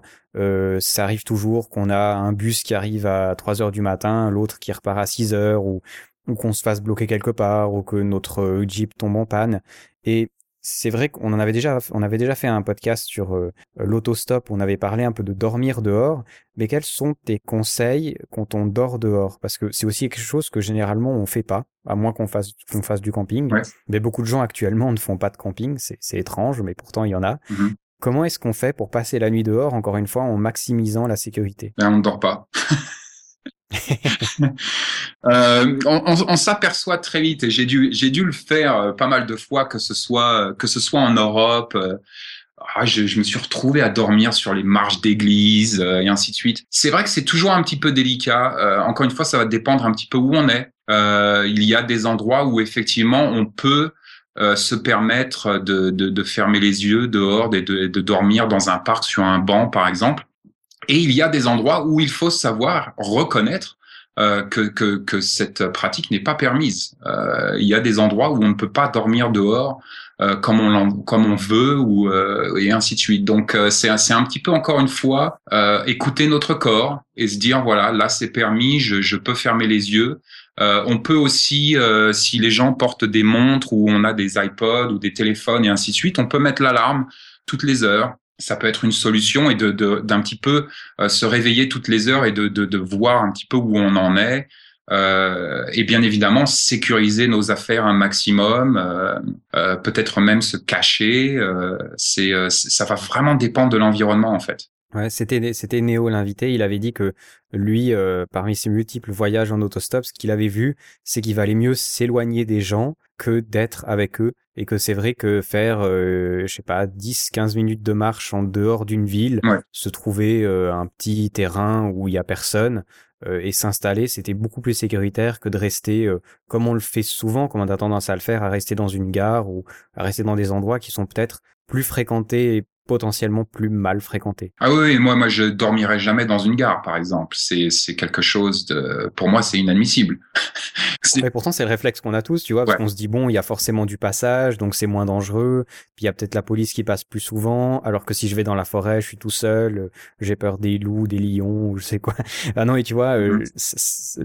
ça arrive toujours qu'on a un bus qui arrive à 3 heures du matin, l'autre qui repart à 6 heures ou ou qu'on se fasse bloquer quelque part ou que notre Jeep tombe en panne. Et c'est vrai qu'on en avait déjà, on avait déjà fait un podcast sur euh, l'autostop. On avait parlé un peu de dormir dehors. Mais quels sont tes conseils quand on dort dehors? Parce que c'est aussi quelque chose que généralement on fait pas, à moins qu'on fasse qu'on fasse du camping.
Ouais.
Mais beaucoup de gens actuellement ne font pas de camping. C'est étrange, mais pourtant il y en a.
Mhm.
Comment est-ce qu'on fait pour passer la nuit dehors, encore une fois, en maximisant la sécurité?
Ben, on ne dort pas. Euh, on s'aperçoit très vite et j'ai dû le faire euh, pas mal de fois que ce soit soit en Europe. euh, ah, je, me suis retrouvé à dormir sur les marches d'église euh, et ainsi de suite. C'est vrai que c'est toujours un petit peu délicat. Euh, encore une fois, ça va dépendre un petit peu où on est. Euh, il y a des endroits où effectivement on peut euh, se permettre de, fermer les yeux dehors et de dormir dans un parc sur un banc, par exemple. Et il y a des endroits où il faut savoir reconnaître euh, que, que, que cette pratique n'est pas permise. Euh, il y a des endroits où on ne peut pas dormir dehors euh, comme on comme on veut ou euh, et ainsi de suite. Donc euh, c'est un petit peu encore une fois euh, écouter notre corps et se dire voilà là c'est permis, je, je peux fermer les yeux. On peut aussi, si les gens portent des montres ou on a des iPods ou des téléphones et ainsi de suite, on peut mettre l'alarme toutes les heures. Ça peut être une solution et de d'un petit peu euh, se réveiller toutes les heures et de, de, de voir un petit peu où on en est. Euh, et bien évidemment sécuriser nos affaires un maximum, euh, euh, peut-être même se cacher. Euh, euh, c'est- ça va vraiment dépendre de l'environnement en fait.
Ouais, c'était c'était Néo l'invité. Il avait dit que lui, euh, parmi ses multiples voyages en autostop, ce qu'il avait vu, c'est qu'il valait mieux s'éloigner des gens que d'être avec eux, et que c'est vrai que faire, euh, je sais pas, 10-15 minutes de marche en dehors d'une ville,
Ouais.
se trouver euh, un petit terrain où il y a personne et s'installer, c'était beaucoup plus sécuritaire que de rester, comme on le fait souvent, comme on a tendance à le faire, à rester dans une gare ou à rester dans des endroits qui sont peut-être plus fréquentés et potentiellement plus mal fréquentés.
Ah oui, moi, moi, je dormirai jamais dans une gare, par exemple. C'est, c'est quelque chose de, pour moi, c'est inadmissible.
Et pourtant, c'est le réflexe qu'on a tous, tu vois, parce
Ouais.
qu'on se dit, bon, il y a forcément du passage, donc c'est moins dangereux, puis il y a peut-être la police qui passe plus souvent, alors que si je vais dans la forêt, je suis tout seul, j'ai peur des loups, des lions, ou je sais quoi. Ah non, et tu vois, euh,
Mhm.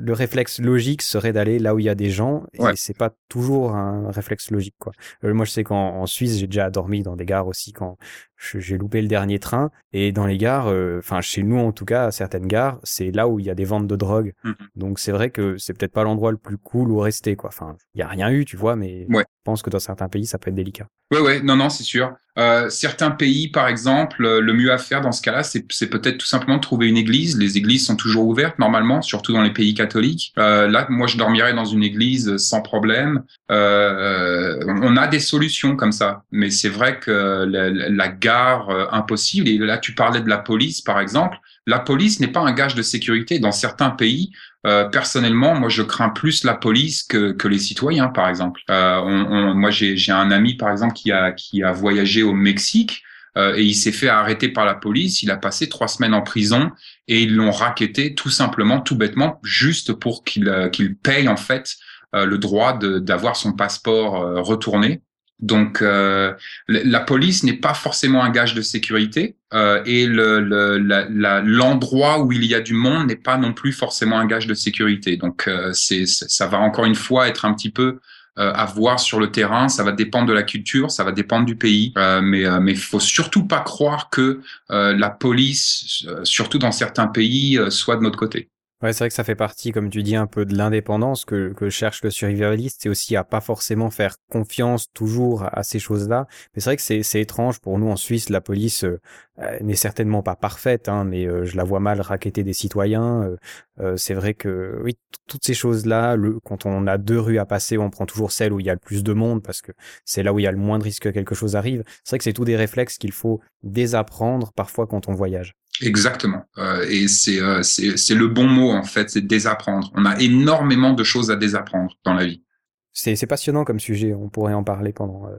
le réflexe logique serait d'aller là où il y a des gens, et
Ouais.
c'est pas toujours un réflexe logique, quoi. Euh, moi, je sais qu'en en Suisse, j'ai déjà dormi dans des gares aussi quand j'ai loupé le dernier train, et dans les gares, euh, enfin, chez nous en tout cas, à certaines gares, c'est là où il y a des ventes de drogue.
Mhm.
Donc c'est vrai que c'est peut-être pas l'endroit le plus cool où rester quoi. Enfin, il y a rien eu, tu vois, mais
Ouais.
Pense que dans certains pays ça peut être délicat.
Ouais, ouais, non, non, c'est sûr. Euh, certains pays, par exemple, euh, le mieux à faire dans ce cas-là, c'est, peut-être tout simplement de trouver une église. Les églises sont toujours ouvertes normalement, surtout dans les pays catholiques. Euh, là, moi, je dormirais dans une église sans problème. Euh, on a des solutions comme ça, mais c'est vrai que la, la- la gare euh, impossible. Et là, tu parlais de la police, par exemple. La police n'est pas un gage de sécurité. Dans certains pays, euh, personnellement, moi, je crains plus la police que, que les citoyens, par exemple. Euh, on, on- moi, j'ai un ami, par exemple, qui a qui a voyagé au Mexique euh, et il s'est fait arrêter par la police. Il a passé trois semaines en prison et ils l'ont raquetté tout simplement, tout bêtement, juste pour qu'il euh, qu'il paye en fait euh, le droit d'avoir son passeport euh, retourné. Donc, euh, la police n'est pas forcément un gage de sécurité euh, et le- le- l'endroit où il y a du monde n'est pas non plus forcément un gage de sécurité. Donc, euh, c'est ça va encore une fois être un petit peu euh, à voir sur le terrain. Ça va dépendre de la culture, ça va dépendre du pays, euh, mais euh, mais faut surtout pas croire que la police, surtout dans certains pays, soit de notre côté.
Ouais, c'est vrai que ça fait partie, comme tu dis, un peu de l'indépendance que, cherche le survivaliste et aussi à pas forcément faire confiance toujours à ces choses-là. Mais c'est vrai que c'est, c'est étrange pour nous en Suisse, la police euh, euh, n'est certainement pas parfaite, hein, mais euh, je la vois mal raqueter des citoyens. Euh, c'est vrai que oui, toutes ces choses-là, le, quand on a deux rues à passer, on prend toujours celle où il y a le plus de monde parce que c'est là où il y a le moins de risque que quelque chose arrive. C'est vrai que c'est tous des réflexes qu'il faut désapprendre parfois quand on voyage.
Exactement. Euh, et c'est euh, le bon mot en fait, c'est désapprendre. On a énormément de choses à désapprendre dans la vie.
C'est c'est passionnant comme sujet, on pourrait en parler pendant euh,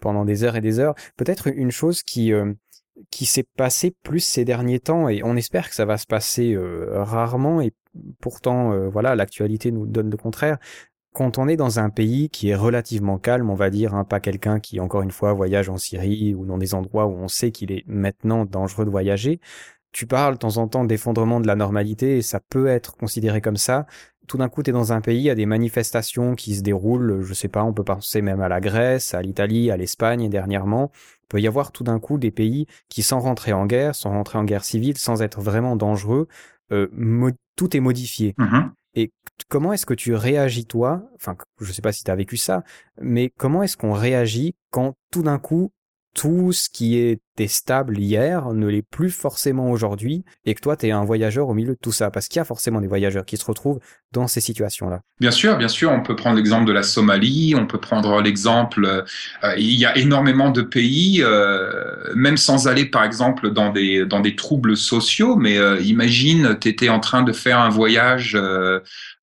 pendant des heures et des heures. Peut-être une chose qui euh, qui s'est passée plus ces derniers temps et on espère que ça va se passer euh, rarement et pourtant euh, voilà, l'actualité nous donne le contraire. Quand on est dans un pays qui est relativement calme, on va dire, hein, pas quelqu'un qui encore une fois voyage en Syrie ou dans des endroits où on sait qu'il est maintenant dangereux de voyager, tu parles de temps en temps d'effondrement de la normalité et ça peut être considéré comme ça tout d'un coup, tu es dans un pays, il y a des manifestations qui se déroulent, je sais pas, on peut penser même à la Grèce, à l'Italie, à l'Espagne dernièrement. Il peut y avoir tout d'un coup des pays qui, sans rentrer en guerre, sans rentrer en guerre civile, sans être vraiment dangereux, euh, tout est modifié.
Mhm.
Et comment est-ce que tu réagis toi? Enfin, je sais pas si tu as vécu ça, mais comment est-ce qu'on réagit quand tout d'un coup tout ce qui était stable hier ne l'est plus forcément aujourd'hui et que toi tu es un voyageur au milieu de tout ça. Parce qu'il y a forcément des voyageurs qui se retrouvent dans ces situations-là.
Bien sûr, bien sûr, on peut prendre l'exemple de la Somalie, on peut prendre l'exemple, euh, il y a énormément de pays, euh, même sans aller par exemple dans des troubles sociaux, mais euh, imagine, tu étais en train de faire un voyage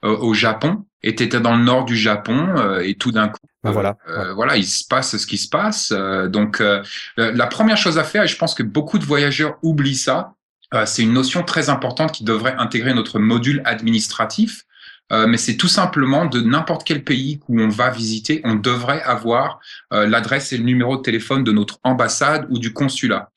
au Japon et tu étais dans le nord du Japon euh, et tout d'un coup
Ben voilà.
euh, voilà, il se passe ce qui se passe. Euh, donc, euh, euh, la première chose à faire, et je pense que beaucoup de voyageurs oublient ça, euh, c'est une notion très importante qui devrait intégrer notre module administratif. Euh, mais c'est tout simplement de n'importe quel pays où on va visiter, on devrait avoir euh, l'adresse et le numéro de téléphone de notre ambassade ou du consulat.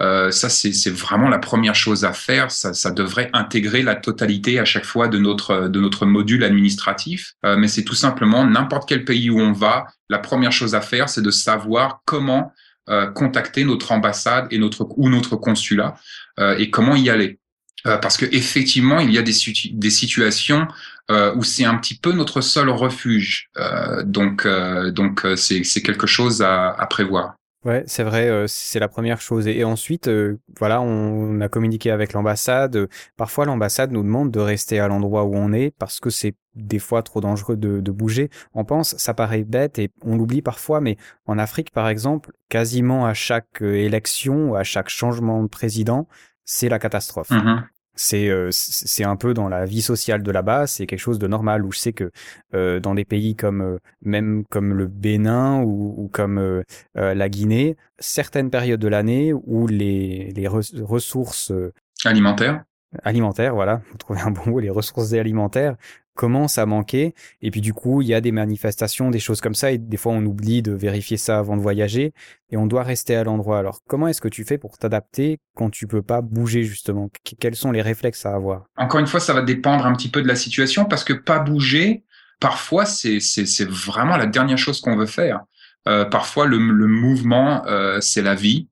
Euh, ça, c'est vraiment la première chose à faire. Ça, ça devrait intégrer la totalité à chaque fois de notre de notre module administratif. Euh, mais c'est tout simplement n'importe quel pays où on va, la première chose à faire, c'est de savoir comment euh, contacter notre ambassade et notre ou notre consulat euh, et comment y aller. Euh, parce que effectivement, il y a des, situ- des situations euh, où c'est un petit peu notre seul refuge. Euh, donc, euh, donc c'est c'est quelque chose à, à prévoir.
Ouais, c'est vrai, euh, c'est la première chose. Et, ensuite, euh, voilà, on a communiqué avec l'ambassade. Parfois, l'ambassade nous demande de rester à l'endroit où on est parce que c'est des fois trop dangereux de, bouger. On pense, ça paraît bête et on l'oublie parfois, mais en Afrique, par exemple, quasiment à chaque euh, élection, à chaque changement de président, c'est la catastrophe.
Mhm.
C'est euh, c'est un peu dans la vie sociale de là-bas, c'est quelque chose de normal. Où je sais que euh, dans des pays comme euh, même comme le Bénin ou, ou comme euh, la Guinée, certaines périodes de l'année où les les res- ressources euh,
Alimentaire.
Alimentaires, voilà, vous trouvez un bon mot, les ressources alimentaires commencent à manquer. Et puis du coup, il y a des manifestations, des choses comme ça, et des fois on oublie de vérifier ça avant de voyager, et on doit rester à l'endroit. Alors comment est-ce que tu fais pour t'adapter quand tu peux pas bouger justement? Qu- Quels sont les réflexes à avoir?
Encore une fois, ça va dépendre un petit peu de la situation parce que pas bouger, parfois, c'est vraiment la dernière chose qu'on veut faire. Euh, parfois, le, le mouvement, euh, c'est la vie.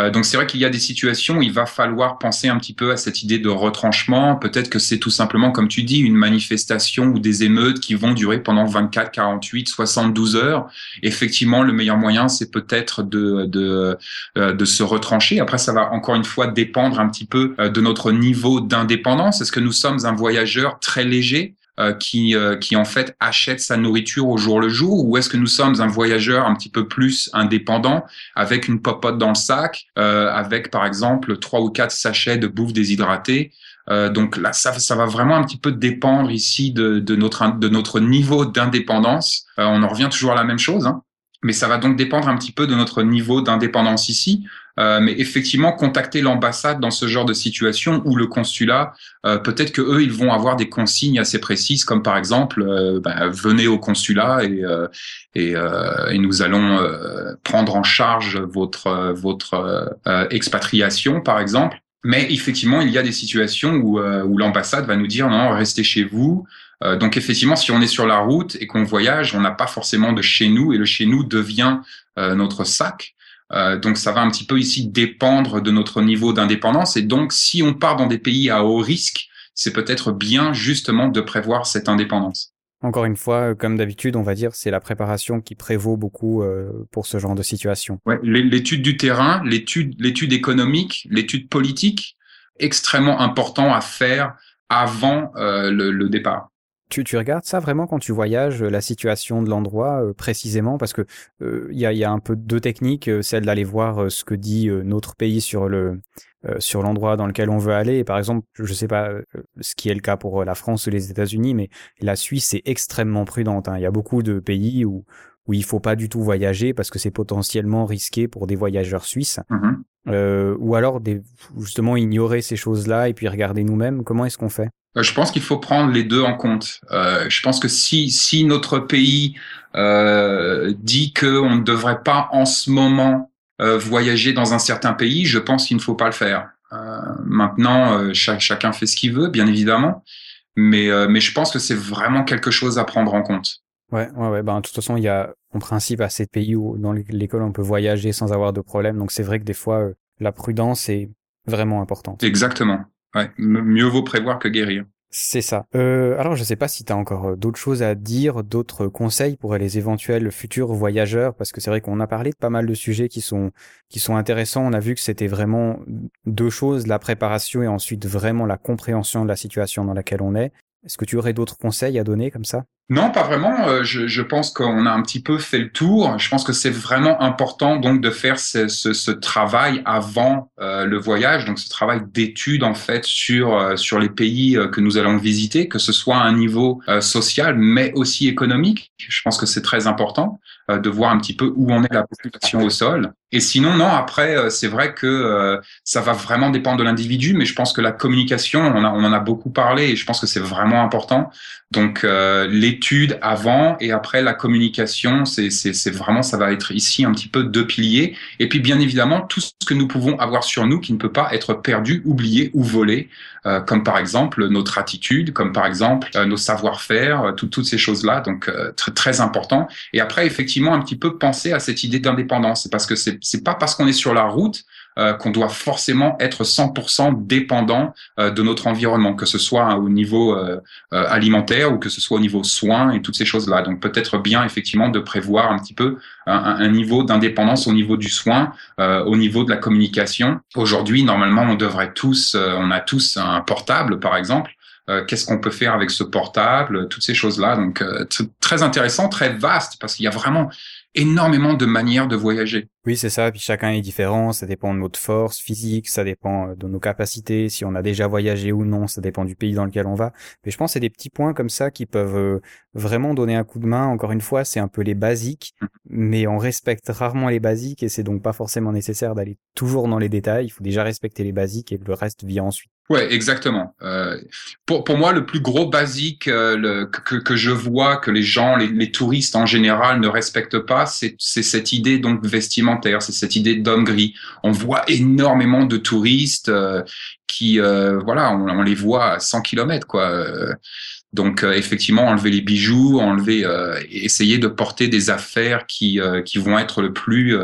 Euh, donc c'est vrai qu'il y a des situations où il va falloir penser un petit peu à cette idée de retranchement. Peut-être que c'est tout simplement, comme tu dis, une manifestation ou des émeutes qui vont durer pendant 24, 48, 72 heures. Effectivement, le meilleur moyen, c'est peut-être de, de, euh, de se retrancher. Après, ça va encore une fois dépendre un petit peu euh, de notre niveau d'indépendance. Est-ce que nous sommes un voyageur très léger? Qui, euh, qui en fait achète sa nourriture au jour le jour ou est-ce que nous sommes un voyageur un petit peu plus indépendant avec une popote dans le sac, euh, avec par exemple trois ou quatre sachets de bouffe déshydratée euh, donc là, ça, ça va vraiment un petit peu dépendre ici de, de notre de notre niveau d'indépendance. Euh, on en revient toujours à la même chose, hein, mais ça va donc dépendre un petit peu de notre niveau d'indépendance ici. Euh, mais effectivement, contacter l'ambassade dans ce genre de situation ou le consulat, euh, peut-être que eux, ils vont avoir des consignes assez précises, comme par exemple, euh, bah, venez au consulat et euh, et, euh, et nous allons prendre en charge votre votre expatriation, par exemple. Mais effectivement, il y a des situations où, où l'ambassade va nous dire non, restez chez vous. Donc effectivement, si on est sur la route et qu'on voyage, on n'a pas forcément de chez nous et le chez nous devient notre sac. Euh, donc ça va un petit peu ici dépendre de notre niveau d'indépendance. Et donc si on part dans des pays à haut risque, c'est peut-être bien justement de prévoir cette indépendance.
Encore une fois, euh, comme d'habitude, on va dire, c'est la préparation qui prévaut beaucoup euh, pour ce genre de situation.
Ouais, l'étude du terrain, l'étude, l'étude économique, l'étude politique, extrêmement important à faire avant euh, le, le départ.
Tu, tu regardes ça vraiment quand tu voyages, euh, la situation de l'endroit euh, précisément, parce que euh, il y, a, il y a un peu deux techniques, euh, celle d'aller voir ce que dit notre pays sur le euh, sur l'endroit dans lequel on veut aller. Et par exemple, je sais pas ce qui est le cas pour la France ou les États-Unis, mais la Suisse est extrêmement prudente. hein. Il y a beaucoup de pays où où il faut pas du tout voyager parce que c'est potentiellement risqué pour des voyageurs suisses. Euh, ou alors des, justement ignorer ces choses-là et puis regarder nous-mêmes. Comment est-ce qu'on fait?
Je pense qu'il faut prendre les deux en compte. Euh, je pense que si, si notre pays euh, dit qu'on ne devrait pas en ce moment euh, voyager dans un certain pays, je pense qu'il ne faut pas le faire. Euh, maintenant, euh, chaque, chacun fait ce qu'il veut, bien évidemment, mais, euh, mais je pense que c'est vraiment quelque chose à prendre en compte.
Ouais, ouais, ouais. Ben, de toute façon, il y a en principe assez de pays où dans lesquels on peut voyager sans avoir de problème. Donc c'est vrai que des fois, euh, la prudence est vraiment importante.
Exactement. Ouais. Mieux vaut prévoir que guérir.
C'est ça. Euh, alors, je sais pas si tu as encore euh, d'autres choses à dire, d'autres conseils pour les éventuels futurs voyageurs, parce que c'est vrai qu'on a parlé de pas mal de sujets qui sont qui sont intéressants. On a vu que c'était vraiment deux choses la préparation et ensuite vraiment la compréhension de la situation dans laquelle on est. Est-ce que tu aurais d'autres conseils à donner comme ça?
Non, pas vraiment. Euh, Je, je pense qu'on a un petit peu fait le tour. Je pense que c'est vraiment important donc de faire ce, ce, ce travail avant euh, le voyage, donc ce travail d'étude en fait sur euh, sur les pays euh, que nous allons visiter, que ce soit à un niveau euh, social mais aussi économique. Je pense que c'est très important de voir un petit peu où en est la population au sol. Et sinon, non. Après, euh, c'est vrai que euh, ça va vraiment dépendre de l'individu, mais je pense que la communication, on, en a beaucoup parlé, et je pense que c'est vraiment important. Donc euh, l'étude avant et après la communication, c'est vraiment ça va être ici un petit peu deux piliers. Et puis bien évidemment tout ce que nous pouvons avoir sur nous qui ne peut pas être perdu, oublié ou volé, euh, comme par exemple notre attitude, comme par exemple euh, nos savoir-faire, euh, tout- toutes ces choses là. Donc euh, très très important. Et après effectivement un petit peu penser à cette idée d'indépendance. Parce que c'est c'est pas parce qu'on est sur la route euh, qu'on doit forcément être 100% dépendant euh, de notre environnement, que ce soit au niveau euh, alimentaire ou que ce soit au niveau soins et toutes ces choses-là. Donc peut-être bien effectivement de prévoir un petit peu un, un- niveau d'indépendance au niveau du soin, au niveau de la communication. Aujourd'hui, normalement, on devrait tous, on a tous un portable, par exemple. Euh, Qu'est-ce qu'on peut faire avec ce portable Toutes ces choses-là. Donc euh, tr- très intéressant, très vaste parce qu'il y a vraiment énormément de manières de voyager.
Oui, c'est ça. Puis chacun est différent. Ça dépend de notre force physique, ça dépend euh, de nos capacités, si on a déjà voyagé ou non. Ça dépend du pays dans lequel on va. Mais je pense que c'est des petits points comme ça qui peuvent euh, vraiment donner un coup de main. Encore une fois, c'est un peu les basiques, mais on respecte rarement les basiques et c'est donc pas forcément nécessaire d'aller toujours dans les détails. Il faut déjà respecter les basiques et le reste vient ensuite.
Ouais, exactement. Euh, pour, pour moi, le plus gros basique euh, le, que, que je vois que les gens, les, les touristes en général ne respectent pas, c'est c'est cette idée donc vestimentaire, c'est cette idée d'homme gris. On voit énormément de touristes euh, qui, euh, voilà, on, les voit à 100 kilomètres, quoi. Euh, donc effectivement, enlever les bijoux, enlever, essayer de porter des affaires qui qui vont être le plus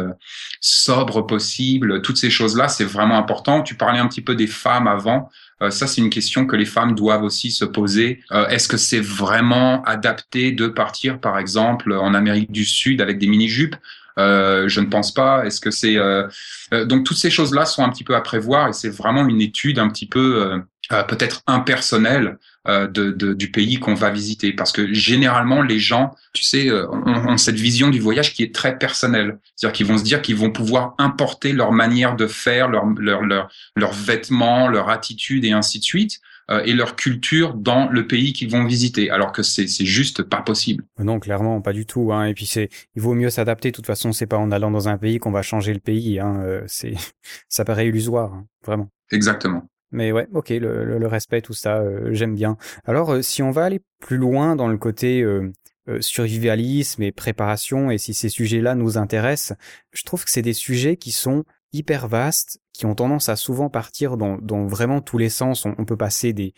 sobre possible. Toutes ces choses-là, c'est vraiment important. Tu parlais un petit peu des femmes avant. Ça, c'est une question que les femmes doivent aussi se poser. Est-ce que c'est vraiment adapté de partir, par exemple, en Amérique du Sud avec des mini-jupes? Euh, Je ne pense pas. Est-ce que c'est euh, euh, donc toutes ces choses-là sont un petit peu à prévoir et c'est vraiment une étude un petit peu euh, euh, peut-être impersonnelle de, de- du pays qu'on va visiter parce que généralement les gens, tu sais, ont, ont cette vision du voyage qui est très personnelle. C'est-à-dire qu'ils vont se dire qu'ils vont pouvoir importer leur manière de faire, leur, leur, leur, leurs vêtements, leur attitude et ainsi de suite, et leur culture dans le pays qu'ils vont visiter, alors que c'est c'est juste pas possible.
Non, clairement, pas du tout. Hein. Et puis c'est, il vaut mieux s'adapter. De toute façon, c'est pas en allant dans un pays qu'on va changer le pays. Hein. Euh, C'est, ça paraît illusoire, hein, vraiment.
Exactement.
Mais ouais, ok, le, le, le respect, tout ça, euh, j'aime bien. Alors, euh, si on va aller plus loin dans le côté euh, euh, survivalisme et préparation, et si ces sujets-là nous intéressent, je trouve que c'est des sujets qui sont hyper vastes qui ont tendance à souvent partir dans, vraiment tous les sens. On, peut passer des,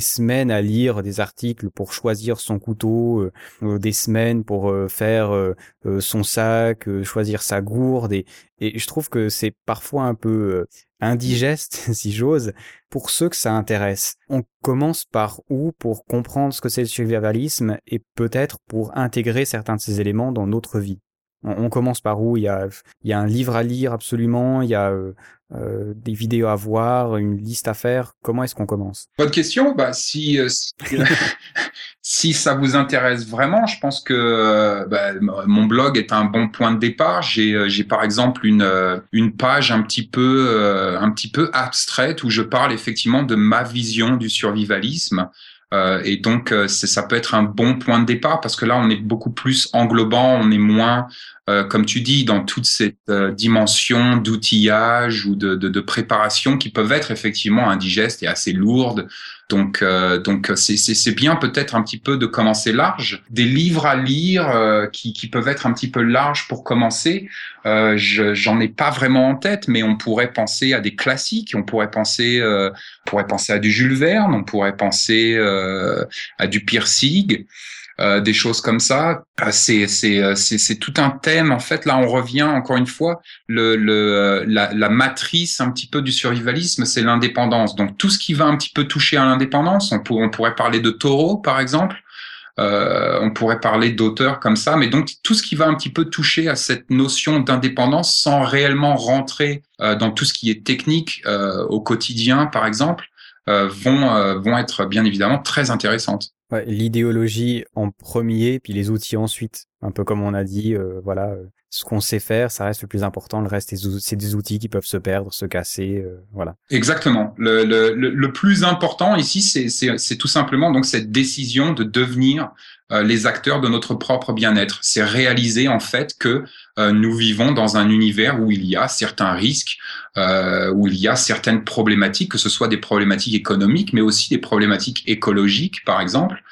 semaines à lire des articles pour choisir son couteau, euh, euh, des semaines pour euh, faire son sac, choisir sa gourde. Et, et je trouve que c'est parfois un peu indigeste, si j'ose, pour ceux que ça intéresse. On commence par où pour comprendre ce que c'est le survivalisme et peut-être pour intégrer certains de ces éléments dans notre vie? On, commence par où? Il y, a, il y a un livre à lire absolument, il y a euh, euh, des vidéos à voir, une liste à faire. Comment est-ce qu'on commence?
Bonne question. Bah, si, euh, si, si ça vous intéresse vraiment, je pense que euh, bah, mon blog est un bon point de départ. J'ai, par exemple une, une page un petit peu, un petit peu abstraite où je parle effectivement de ma vision du survivalisme. Euh, et donc, euh, ça peut être un bon point de départ parce que là, on est beaucoup plus englobant, on est moins, euh, comme tu dis, dans toute cette euh, dimension d'outillage ou de, de, de préparation qui peuvent être effectivement indigestes et assez lourdes. Donc, euh, donc c'est c'est bien peut-être un petit peu de commencer large. Des livres à lire euh, qui, qui peuvent être un petit peu larges pour commencer. Euh, je- J'en ai pas vraiment en tête, mais on pourrait penser à des classiques. On pourrait penser, euh, on pourrait penser à du Jules Verne. On pourrait penser euh, à du Pirsig. Euh, des choses comme ça. Euh, C'est euh, c'est c'est tout un thème en fait. Là, on revient encore une fois. Le le euh, la, la matrice un petit peu du survivalisme, c'est l'indépendance. Donc tout ce qui va un petit peu toucher à l'indépendance, on, on pourrait parler de Taureau par exemple. Euh, on pourrait parler d'auteurs comme ça, mais donc tout ce qui va un petit peu toucher à cette notion d'indépendance sans réellement rentrer euh, dans tout ce qui est technique euh, au quotidien, par exemple, vont vont être bien évidemment très intéressantes.
L'idéologie en premier, puis les outils ensuite. Un peu comme on a dit, euh, voilà, euh, ce qu'on sait faire, ça reste le plus important. Le reste, c'est des outils qui peuvent se perdre, se casser, euh, voilà.
Exactement. Le, le, le, plus important ici, c'est tout simplement donc cette décision de devenir euh, les acteurs de notre propre bien-être. C'est réaliser en fait que euh, nous vivons dans un univers où il y a certains risques, euh, où il y a certaines problématiques, que ce soit des problématiques économiques, mais aussi des problématiques écologiques, par exemple.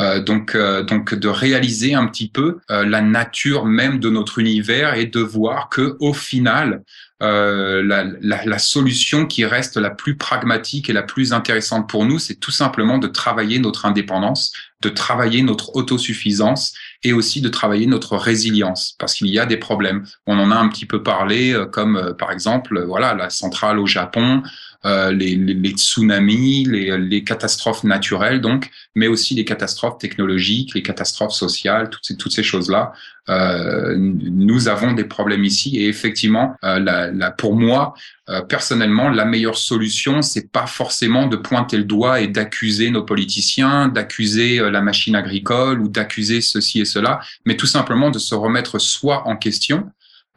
Euh, donc, euh, donc de réaliser un petit peu euh, la nature même de notre univers et de voir que au final, euh, la, la, la solution qui reste la plus pragmatique et la plus intéressante pour nous, c'est tout simplement de travailler notre indépendance, de travailler notre autosuffisance et aussi de travailler notre résilience, parce qu'il y a des problèmes. On en a un petit peu parlé, comme euh, par exemple, voilà, la centrale au Japon, euh, les, les, les tsunamis, les, les catastrophes naturelles, donc, mais aussi les catastrophes technologiques, les catastrophes sociales, toutes ces, toutes ces choses-là. Euh, nous avons des problèmes ici et effectivement, euh, la, la, pour moi, euh, personnellement, la meilleure solution, c'est pas forcément de pointer le doigt et d'accuser nos politiciens, d'accuser euh, la machine agricole ou d'accuser ceci et cela, mais tout simplement de se remettre soi en question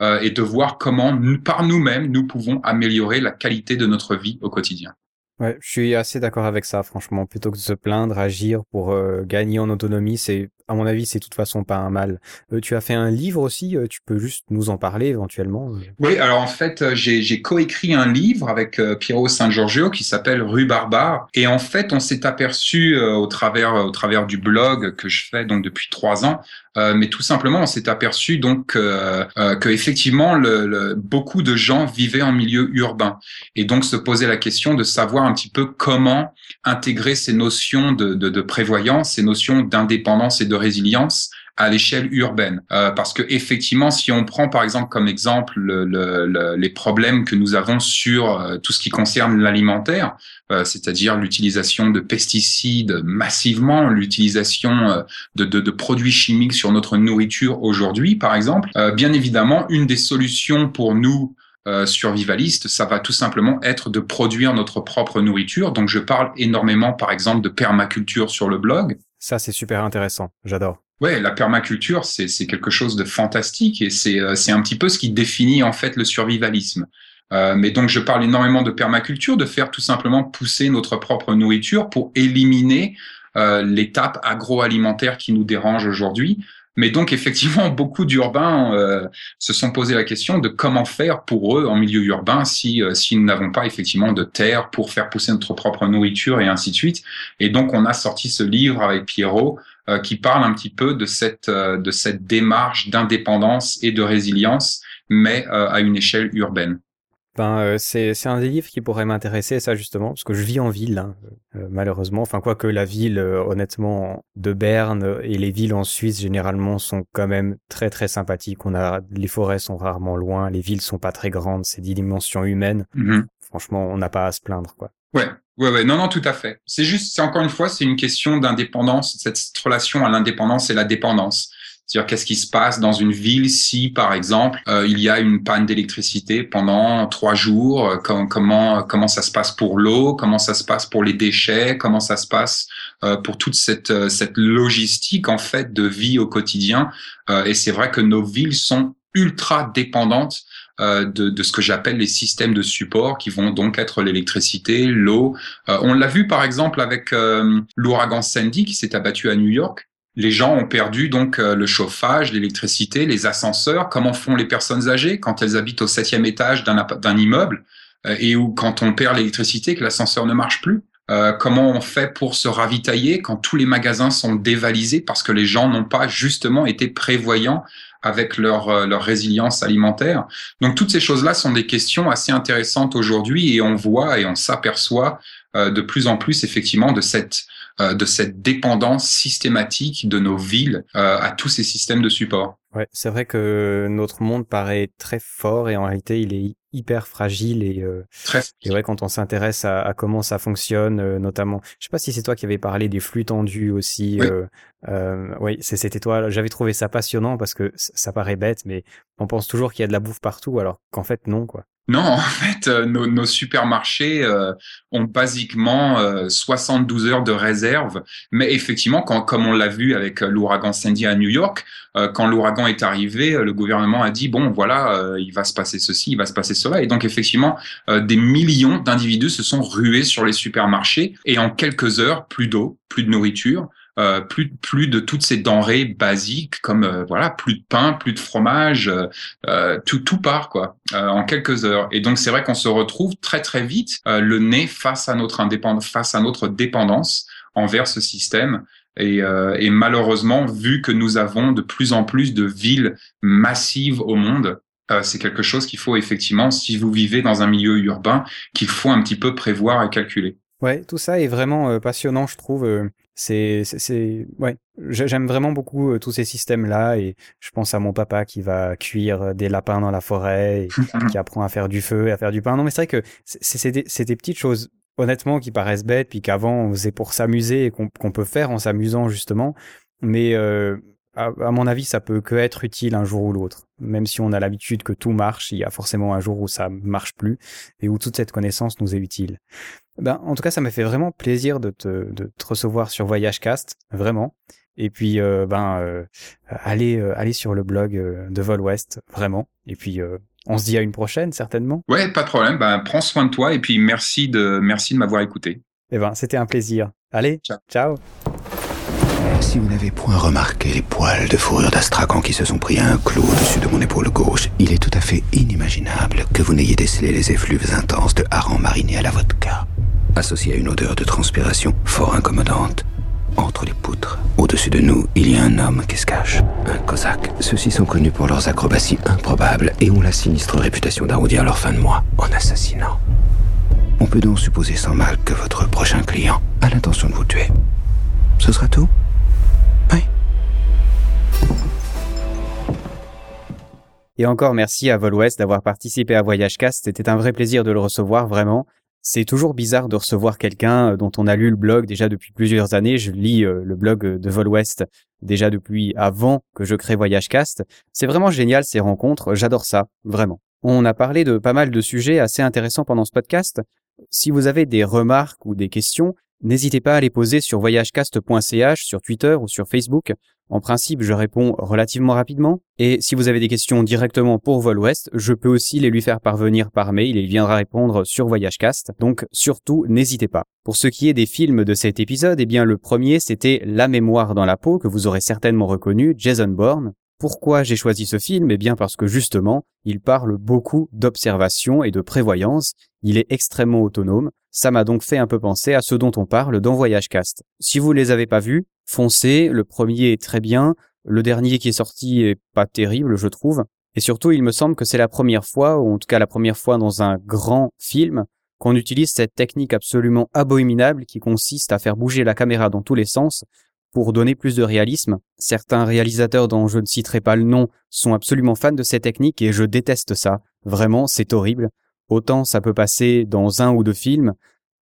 euh, et de voir comment, par nous-mêmes, nous pouvons améliorer la qualité de notre vie au quotidien.
Ouais, je suis assez d'accord avec ça, franchement. Plutôt que de se plaindre, agir pour euh, gagner en autonomie, c'est, à mon avis, c'est de toute façon pas un mal. Euh, tu as fait un livre aussi, euh, tu peux juste nous en parler éventuellement.
Oui, alors en fait, euh, j'ai coécrit un livre avec Piero San Giorgio qui s'appelle Rue Barbare. Et en fait, on s'est aperçu au travers au travers du blog que je fais donc depuis trois ans, mais tout simplement, on s'est aperçu donc que effectivement, beaucoup de gens vivaient en milieu urbain et donc se posaient la question de savoir un petit peu comment intégrer ces notions de, de prévoyance, ces notions d'indépendance et de résilience à l'échelle urbaine. Euh, parce que effectivement, si on prend par exemple comme exemple le, le, le- les problèmes que nous avons sur euh, tout ce qui concerne l'alimentaire, euh, c'est-à-dire l'utilisation de pesticides massivement, l'utilisation euh, de, de, de produits chimiques sur notre nourriture aujourd'hui, par exemple, euh, bien évidemment, une des solutions pour nous euh, survivalistes, ça va tout simplement être de produire notre propre nourriture. Donc, je parle énormément, par exemple, de permaculture sur le blog.
Ça, c'est super intéressant. J'adore.
Ouais, la permaculture, c'est quelque chose de fantastique et c'est euh, c'est un petit peu ce qui définit en fait le survivalisme. Euh, mais donc je parle énormément de permaculture, de faire tout simplement pousser notre propre nourriture pour éliminer euh, l'étape agroalimentaire qui nous dérange aujourd'hui. Mais donc effectivement, beaucoup d'urbains euh, se sont posé la question de comment faire pour eux en milieu urbain si euh, si nous n'avons pas effectivement de terre pour faire pousser notre propre nourriture et ainsi de suite. Et donc on a sorti ce livre avec Pierrot euh, qui parle un petit peu de cette euh, de cette démarche d'indépendance et de résilience, mais euh, à une échelle urbaine.
Ben, euh, c'est c'est un des livres qui pourrait m'intéresser, ça justement, parce que je vis en ville, hein, euh, malheureusement. Enfin, quoique la ville, euh, honnêtement, de Berne et les villes en Suisse, généralement, sont quand même très très sympathiques. On a, les forêts sont rarement loin, les villes sont pas très grandes, c'est des dimensions humaines.
Mhm.
Franchement, on n'a pas à se plaindre, quoi.
Ouais, ouais, ouais. Non, non, tout à fait. C'est juste, c'est encore une fois, c'est une question d'indépendance, cette relation à l'indépendance et la dépendance. C'est-à-dire qu'est-ce qui se passe dans une ville si, par exemple, euh, il y a une panne d'électricité pendant trois jours euh, com- Comment comment ça se passe pour l'eau Comment ça se passe pour les déchets Comment ça se passe euh, pour toute cette euh, cette logistique en fait de vie au quotidien Euh, Et c'est vrai que nos villes sont ultra dépendantes euh, de, ce que j'appelle les systèmes de support qui vont donc être l'électricité, l'eau. Euh, on l'a vu par exemple avec euh, l'ouragan Sandy qui s'est abattu à New York. Les gens ont perdu donc euh, le chauffage, l'électricité, les ascenseurs. Comment font les personnes âgées quand elles habitent au septième étage d'un immeuble euh, et où quand on perd l'électricité, que l'ascenseur ne marche plus? Euh, Comment on fait pour se ravitailler quand tous les magasins sont dévalisés parce que les gens n'ont pas justement été prévoyants avec leur euh, leur résilience alimentaire? Donc toutes ces choses-là sont des questions assez intéressantes aujourd'hui et on voit et on s'aperçoit de plus en plus effectivement de cette euh, de cette dépendance systématique de nos villes euh, à tous ces systèmes de support.
Ouais, c'est vrai que notre monde paraît très fort et en réalité, il est hyper fragile et euh,
Très
Et ouais, quand on s'intéresse à, à comment ça fonctionne, euh, notamment, je sais pas si c'est toi qui avais parlé des flux tendus aussi.
Oui.
Euh, c'était toi. J'avais trouvé ça passionnant parce que ça paraît bête, mais on pense toujours qu'il y a de la bouffe partout, alors qu'en fait non, quoi.
Non, en fait, euh, nos, nos supermarchés euh, ont basiquement euh, 72 heures de réserve. Mais effectivement, quand, comme on l'a vu avec euh, l'ouragan Sandy à New York, euh, quand l'ouragan est arrivé, euh, le gouvernement a dit bon, voilà, il va se passer ceci, il va se passer cela, et donc effectivement, des millions d'individus se sont rués sur les supermarchés, et en quelques heures, plus d'eau, plus de nourriture. Euh, plus plus de toutes ces denrées basiques comme euh, voilà plus de pain plus de fromage euh, euh, tout tout part quoi euh, en quelques heures et donc c'est vrai qu'on se retrouve très très vite euh, le nez face à notre indépendance face à notre dépendance envers ce système et, et malheureusement vu que nous avons de plus en plus de villes massives au monde c'est quelque chose qu'il faut effectivement si vous vivez dans un milieu urbain qu'il faut un petit peu prévoir et calculer
Ouais, tout ça est vraiment euh, passionnant, je trouve. euh, c'est, c'est, c'est- ouais, J'ai- j'aime vraiment beaucoup tous ces systèmes-là et je pense à mon papa qui va cuire des lapins dans la forêt et qui apprend à faire du feu et à faire du pain. Non, mais c'est vrai que c'est, c'est des, c'est des petites choses, honnêtement, qui paraissent bêtes, puis qu'avant on faisait pour s'amuser et qu'on, qu'on peut faire en s'amusant justement. Mais euh, à, à mon avis, ça peut que être utile un jour ou l'autre. Même si on a l'habitude que tout marche, il y a forcément un jour où ça marche plus et où toute cette connaissance nous est utile. Ben, en tout cas, ça m'a fait vraiment plaisir de te, de te recevoir sur VoyageCast, vraiment. Et puis, euh, ben, euh, allez, euh, allez sur le blog euh, de Vol West, vraiment. Et puis, euh, on se dit à une prochaine, certainement.
ouais pas de problème ben prends soin de toi et puis merci de merci de m'avoir écouté
Eh ben, c'était un plaisir. Allez,
Ciao.
ciao.
Si vous n'avez point remarqué les poils de fourrure d'astrakan qui se sont pris à un clou au-dessus de mon épaule gauche, il est tout à fait inimaginable que vous n'ayez décelé les effluves intenses de hareng mariné à la vodka, associés à une odeur de transpiration fort incommodante. Entre les poutres, au-dessus de nous, il y a un homme qui se cache, un cosaque. Ceux-ci sont connus pour leurs acrobaties improbables et ont la sinistre réputation d'arrondir leur fin de mois en assassinant. On peut donc supposer sans mal que votre prochain client a l'intention de vous tuer. Ce sera tout
Et encore merci à Vol West d'avoir participé à VoyageCast. C'était un vrai plaisir de le recevoir, vraiment. C'est toujours bizarre de recevoir quelqu'un euh, dont on a lu le blog déjà depuis plusieurs années. Je lis euh, le blog de Vol West déjà depuis avant que je crée VoyageCast. C'est vraiment génial ces rencontres. J'adore ça, vraiment. On a parlé de pas mal de sujets assez intéressants pendant ce podcast. Si vous avez des remarques ou des questions, n'hésitez pas à les poser sur voyagecast.ch, sur Twitter ou sur Facebook. En principe, je réponds relativement rapidement. Et si vous avez des questions directement pour Vol West, je peux aussi les lui faire parvenir par mail et il viendra répondre sur Voyagecast. Donc surtout, n'hésitez pas. Pour ce qui est des films de cet épisode, eh bien le premier c'était La mémoire dans la peau que vous aurez certainement reconnu, Jason Bourne. Pourquoi j'ai choisi ce film? Eh bien parce que justement, il parle beaucoup d'observation et de prévoyance. Il est extrêmement autonome. Ça m'a donc fait un peu penser à ce dont on parle dans Voyagecast. Si vous les avez pas vus, foncez. Le premier est très bien. Le dernier qui est sorti est pas terrible, je trouve. Et surtout, il me semble que c'est la première fois, ou en tout cas la première fois dans un grand film, qu'on utilise cette technique absolument abominable qui consiste à faire bouger la caméra dans tous les sens pour donner plus de réalisme. Certains réalisateurs dont je ne citerai pas le nom sont absolument fans de cette technique et je déteste ça. Vraiment, c'est horrible. Autant ça peut passer dans un ou deux films,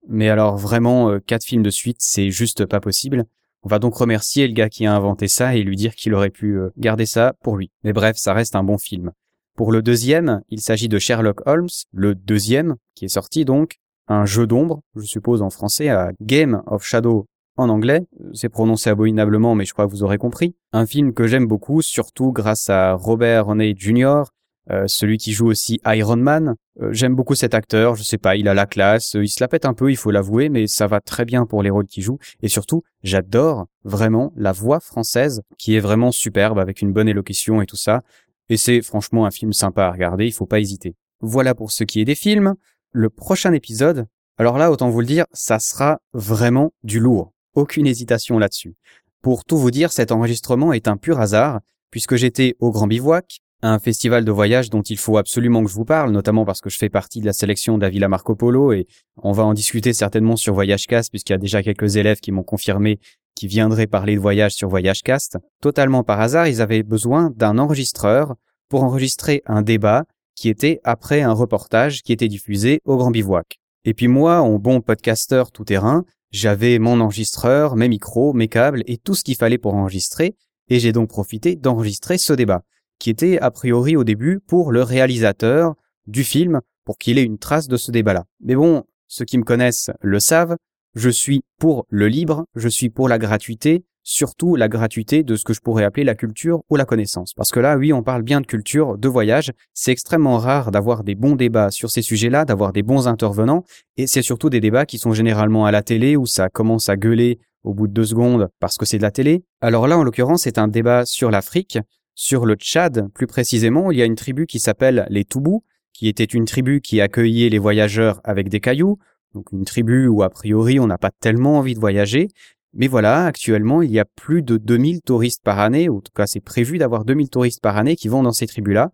mais alors vraiment euh, quatre films de suite, c'est juste pas possible. On va donc remercier le gars qui a inventé ça et lui dire qu'il aurait pu euh, garder ça pour lui. Mais bref, ça reste un bon film. Pour le deuxième, il s'agit de Sherlock Holmes, le deuxième, qui est sorti donc, un jeu d'ombre, je suppose en français, à Game of Shadow en anglais, c'est prononcé abominablement mais je crois que vous aurez compris. Un film que j'aime beaucoup, surtout grâce à Robert Downey Jr., euh, celui qui joue aussi Iron Man. Euh, j'aime beaucoup cet acteur, je sais pas, il a la classe, il se la pète un peu, il faut l'avouer, mais ça va très bien pour les rôles qu'il joue. Et surtout, j'adore vraiment la voix française, qui est vraiment superbe, avec une bonne élocution et tout ça. Et c'est franchement un film sympa à regarder, il faut pas hésiter. Voilà pour ce qui est des films. Le prochain épisode, alors là, autant vous le dire, ça sera vraiment du lourd. Aucune hésitation là-dessus. Pour tout vous dire, cet enregistrement est un pur hasard, puisque j'étais au Grand Bivouac, un festival de voyage dont il faut absolument que je vous parle, notamment parce que je fais partie de la sélection d'Avila Marco Polo et on va en discuter certainement sur VoyageCast puisqu'il y a déjà quelques élèves qui m'ont confirmé qui viendraient parler de voyage sur VoyageCast. Totalement par hasard, ils avaient besoin d'un enregistreur pour enregistrer un débat qui était après un reportage qui était diffusé au Grand Bivouac. Et puis moi, en bon podcasteur tout terrain, j'avais mon enregistreur, mes micros, mes câbles et tout ce qu'il fallait pour enregistrer et j'ai donc profité d'enregistrer ce débat qui était a priori au début pour le réalisateur du film, pour qu'il ait une trace de ce débat-là. Mais bon, ceux qui me connaissent le savent, je suis pour le libre, je suis pour la gratuité, surtout la gratuité de ce que je pourrais appeler la culture ou la connaissance. Parce que là, oui, on parle bien de culture, de voyage, c'est extrêmement rare d'avoir des bons débats sur ces sujets-là, d'avoir des bons intervenants, et c'est surtout des débats qui sont généralement à la télé où ça commence à gueuler au bout de deux secondes parce que c'est de la télé. Alors là, en l'occurrence, c'est un débat sur l'Afrique, sur le Tchad, plus précisément, il y a une tribu qui s'appelle les Toubous, qui était une tribu qui accueillait les voyageurs avec des cailloux, donc une tribu où a priori on n'a pas tellement envie de voyager. Mais voilà, actuellement, il y a plus de 2000 touristes par année, ou en tout cas c'est prévu d'avoir 2000 touristes par année qui vont dans ces tribus-là.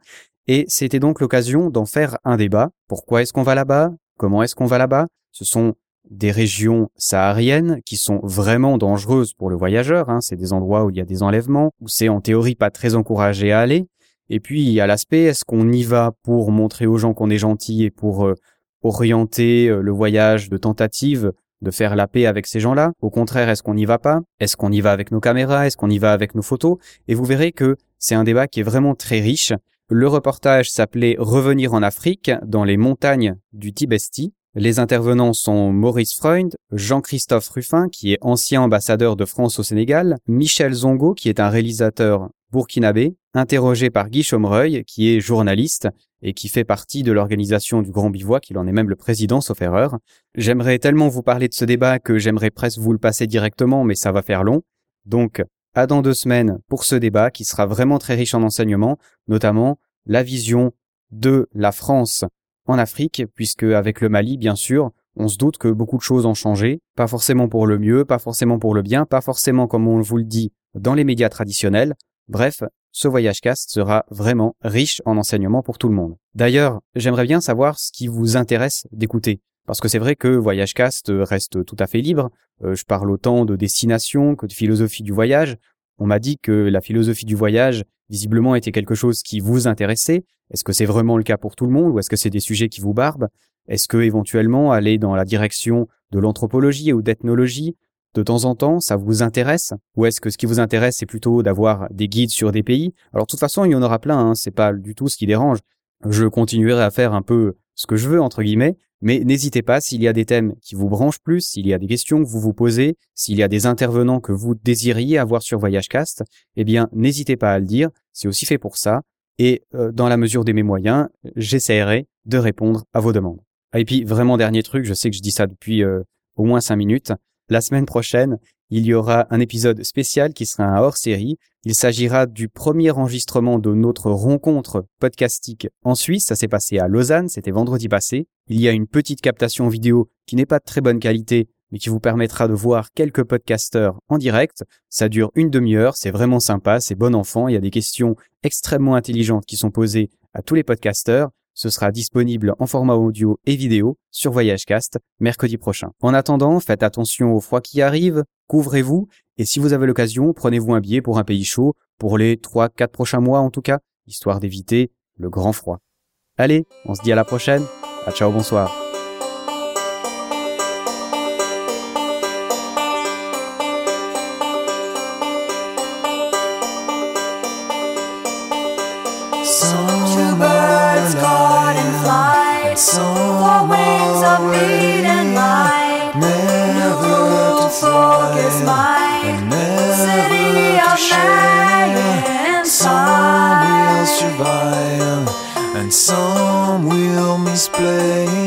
Et c'était donc l'occasion d'en faire un débat. Pourquoi est-ce qu'on va là-bas? Comment est-ce qu'on va là-bas? Ce sont des régions sahariennes qui sont vraiment dangereuses pour le voyageur. Hein. C'est des endroits où il y a des enlèvements, où c'est en théorie pas très encouragé à aller. Et puis il y a l'aspect, est-ce qu'on y va pour montrer aux gens qu'on est gentil et pour euh, orienter euh, le voyage de tentative de faire la paix avec ces gens-là. Au contraire, est-ce qu'on n'y va pas? Est-ce qu'on y va avec nos caméras? Est-ce qu'on y va avec nos photos? Et vous verrez que c'est un débat qui est vraiment très riche. Le reportage s'appelait Revenir en Afrique dans les montagnes du Tibesti les intervenants sont Maurice Freund, Jean-Christophe Ruffin, qui est ancien ambassadeur de France au Sénégal, Michel Zongo, qui est un réalisateur burkinabé, interrogé par Guy Chomreuil, qui est journaliste et qui fait partie de l'organisation du Grand Bivouac, qu'il en est même le président, sauf erreur. J'aimerais tellement vous parler de ce débat que j'aimerais presque vous le passer directement, mais ça va faire long. Donc, à dans deux semaines pour ce débat qui sera vraiment très riche en enseignements, notamment la vision de la France en Afrique, puisque avec le Mali, bien sûr, on se doute que beaucoup de choses ont changé, pas forcément pour le mieux, pas forcément pour le bien, pas forcément comme on vous le dit dans les médias traditionnels. Bref, ce voyage cast sera vraiment riche en enseignements pour tout le monde. D'ailleurs, j'aimerais bien savoir ce qui vous intéresse d'écouter. Parce que c'est vrai que Voyagecast reste tout à fait libre. Euh, je parle autant de destination que de philosophie du voyage. On m'a dit que la philosophie du voyage, visiblement, était quelque chose qui vous intéressait. Est-ce que c'est vraiment le cas pour tout le monde ou est-ce que c'est des sujets qui vous barbent? Est-ce que éventuellement aller dans la direction de l'anthropologie ou d'ethnologie de temps en temps, ça vous intéresse? Ou est-ce que ce qui vous intéresse, c'est plutôt d'avoir des guides sur des pays? Alors de toute façon, il y en aura plein, hein, c'est pas du tout ce qui dérange. Je continuerai à faire un peu ce que je veux, entre guillemets, mais n'hésitez pas, s'il y a des thèmes qui vous branchent plus, s'il y a des questions que vous vous posez, s'il y a des intervenants que vous désiriez avoir sur VoyageCast, eh bien, n'hésitez pas à le dire, c'est aussi fait pour ça, et euh, dans la mesure de mes moyens, j'essaierai de répondre à vos demandes. Ah, et puis, vraiment dernier truc, je sais que je dis ça depuis euh, au moins cinq minutes, la semaine prochaine, il y aura un épisode spécial qui sera un hors-série. Il s'agira du premier enregistrement de notre rencontre podcastique en Suisse. Ça s'est passé à Lausanne, c'était vendredi passé. Il y a une petite captation vidéo qui n'est pas de très bonne qualité, mais qui vous permettra de voir quelques podcasteurs en direct. Ça dure une demi-heure, c'est vraiment sympa, c'est bon enfant, il y a des questions extrêmement intelligentes qui sont posées à tous les podcasteurs. Ce sera disponible en format audio et vidéo sur VoyageCast mercredi prochain. En attendant, faites attention au froid qui arrive, couvrez-vous, et si vous avez l'occasion, prenez-vous un billet pour un pays chaud, pour les 3-4 prochains mois en tout cas, histoire d'éviter le grand froid. Allez, on se dit à la prochaine. À ciao, bonsoir.
Wings of beat and light. New focus mind, city of magic and
Some will
sight.
survive and some will misplay.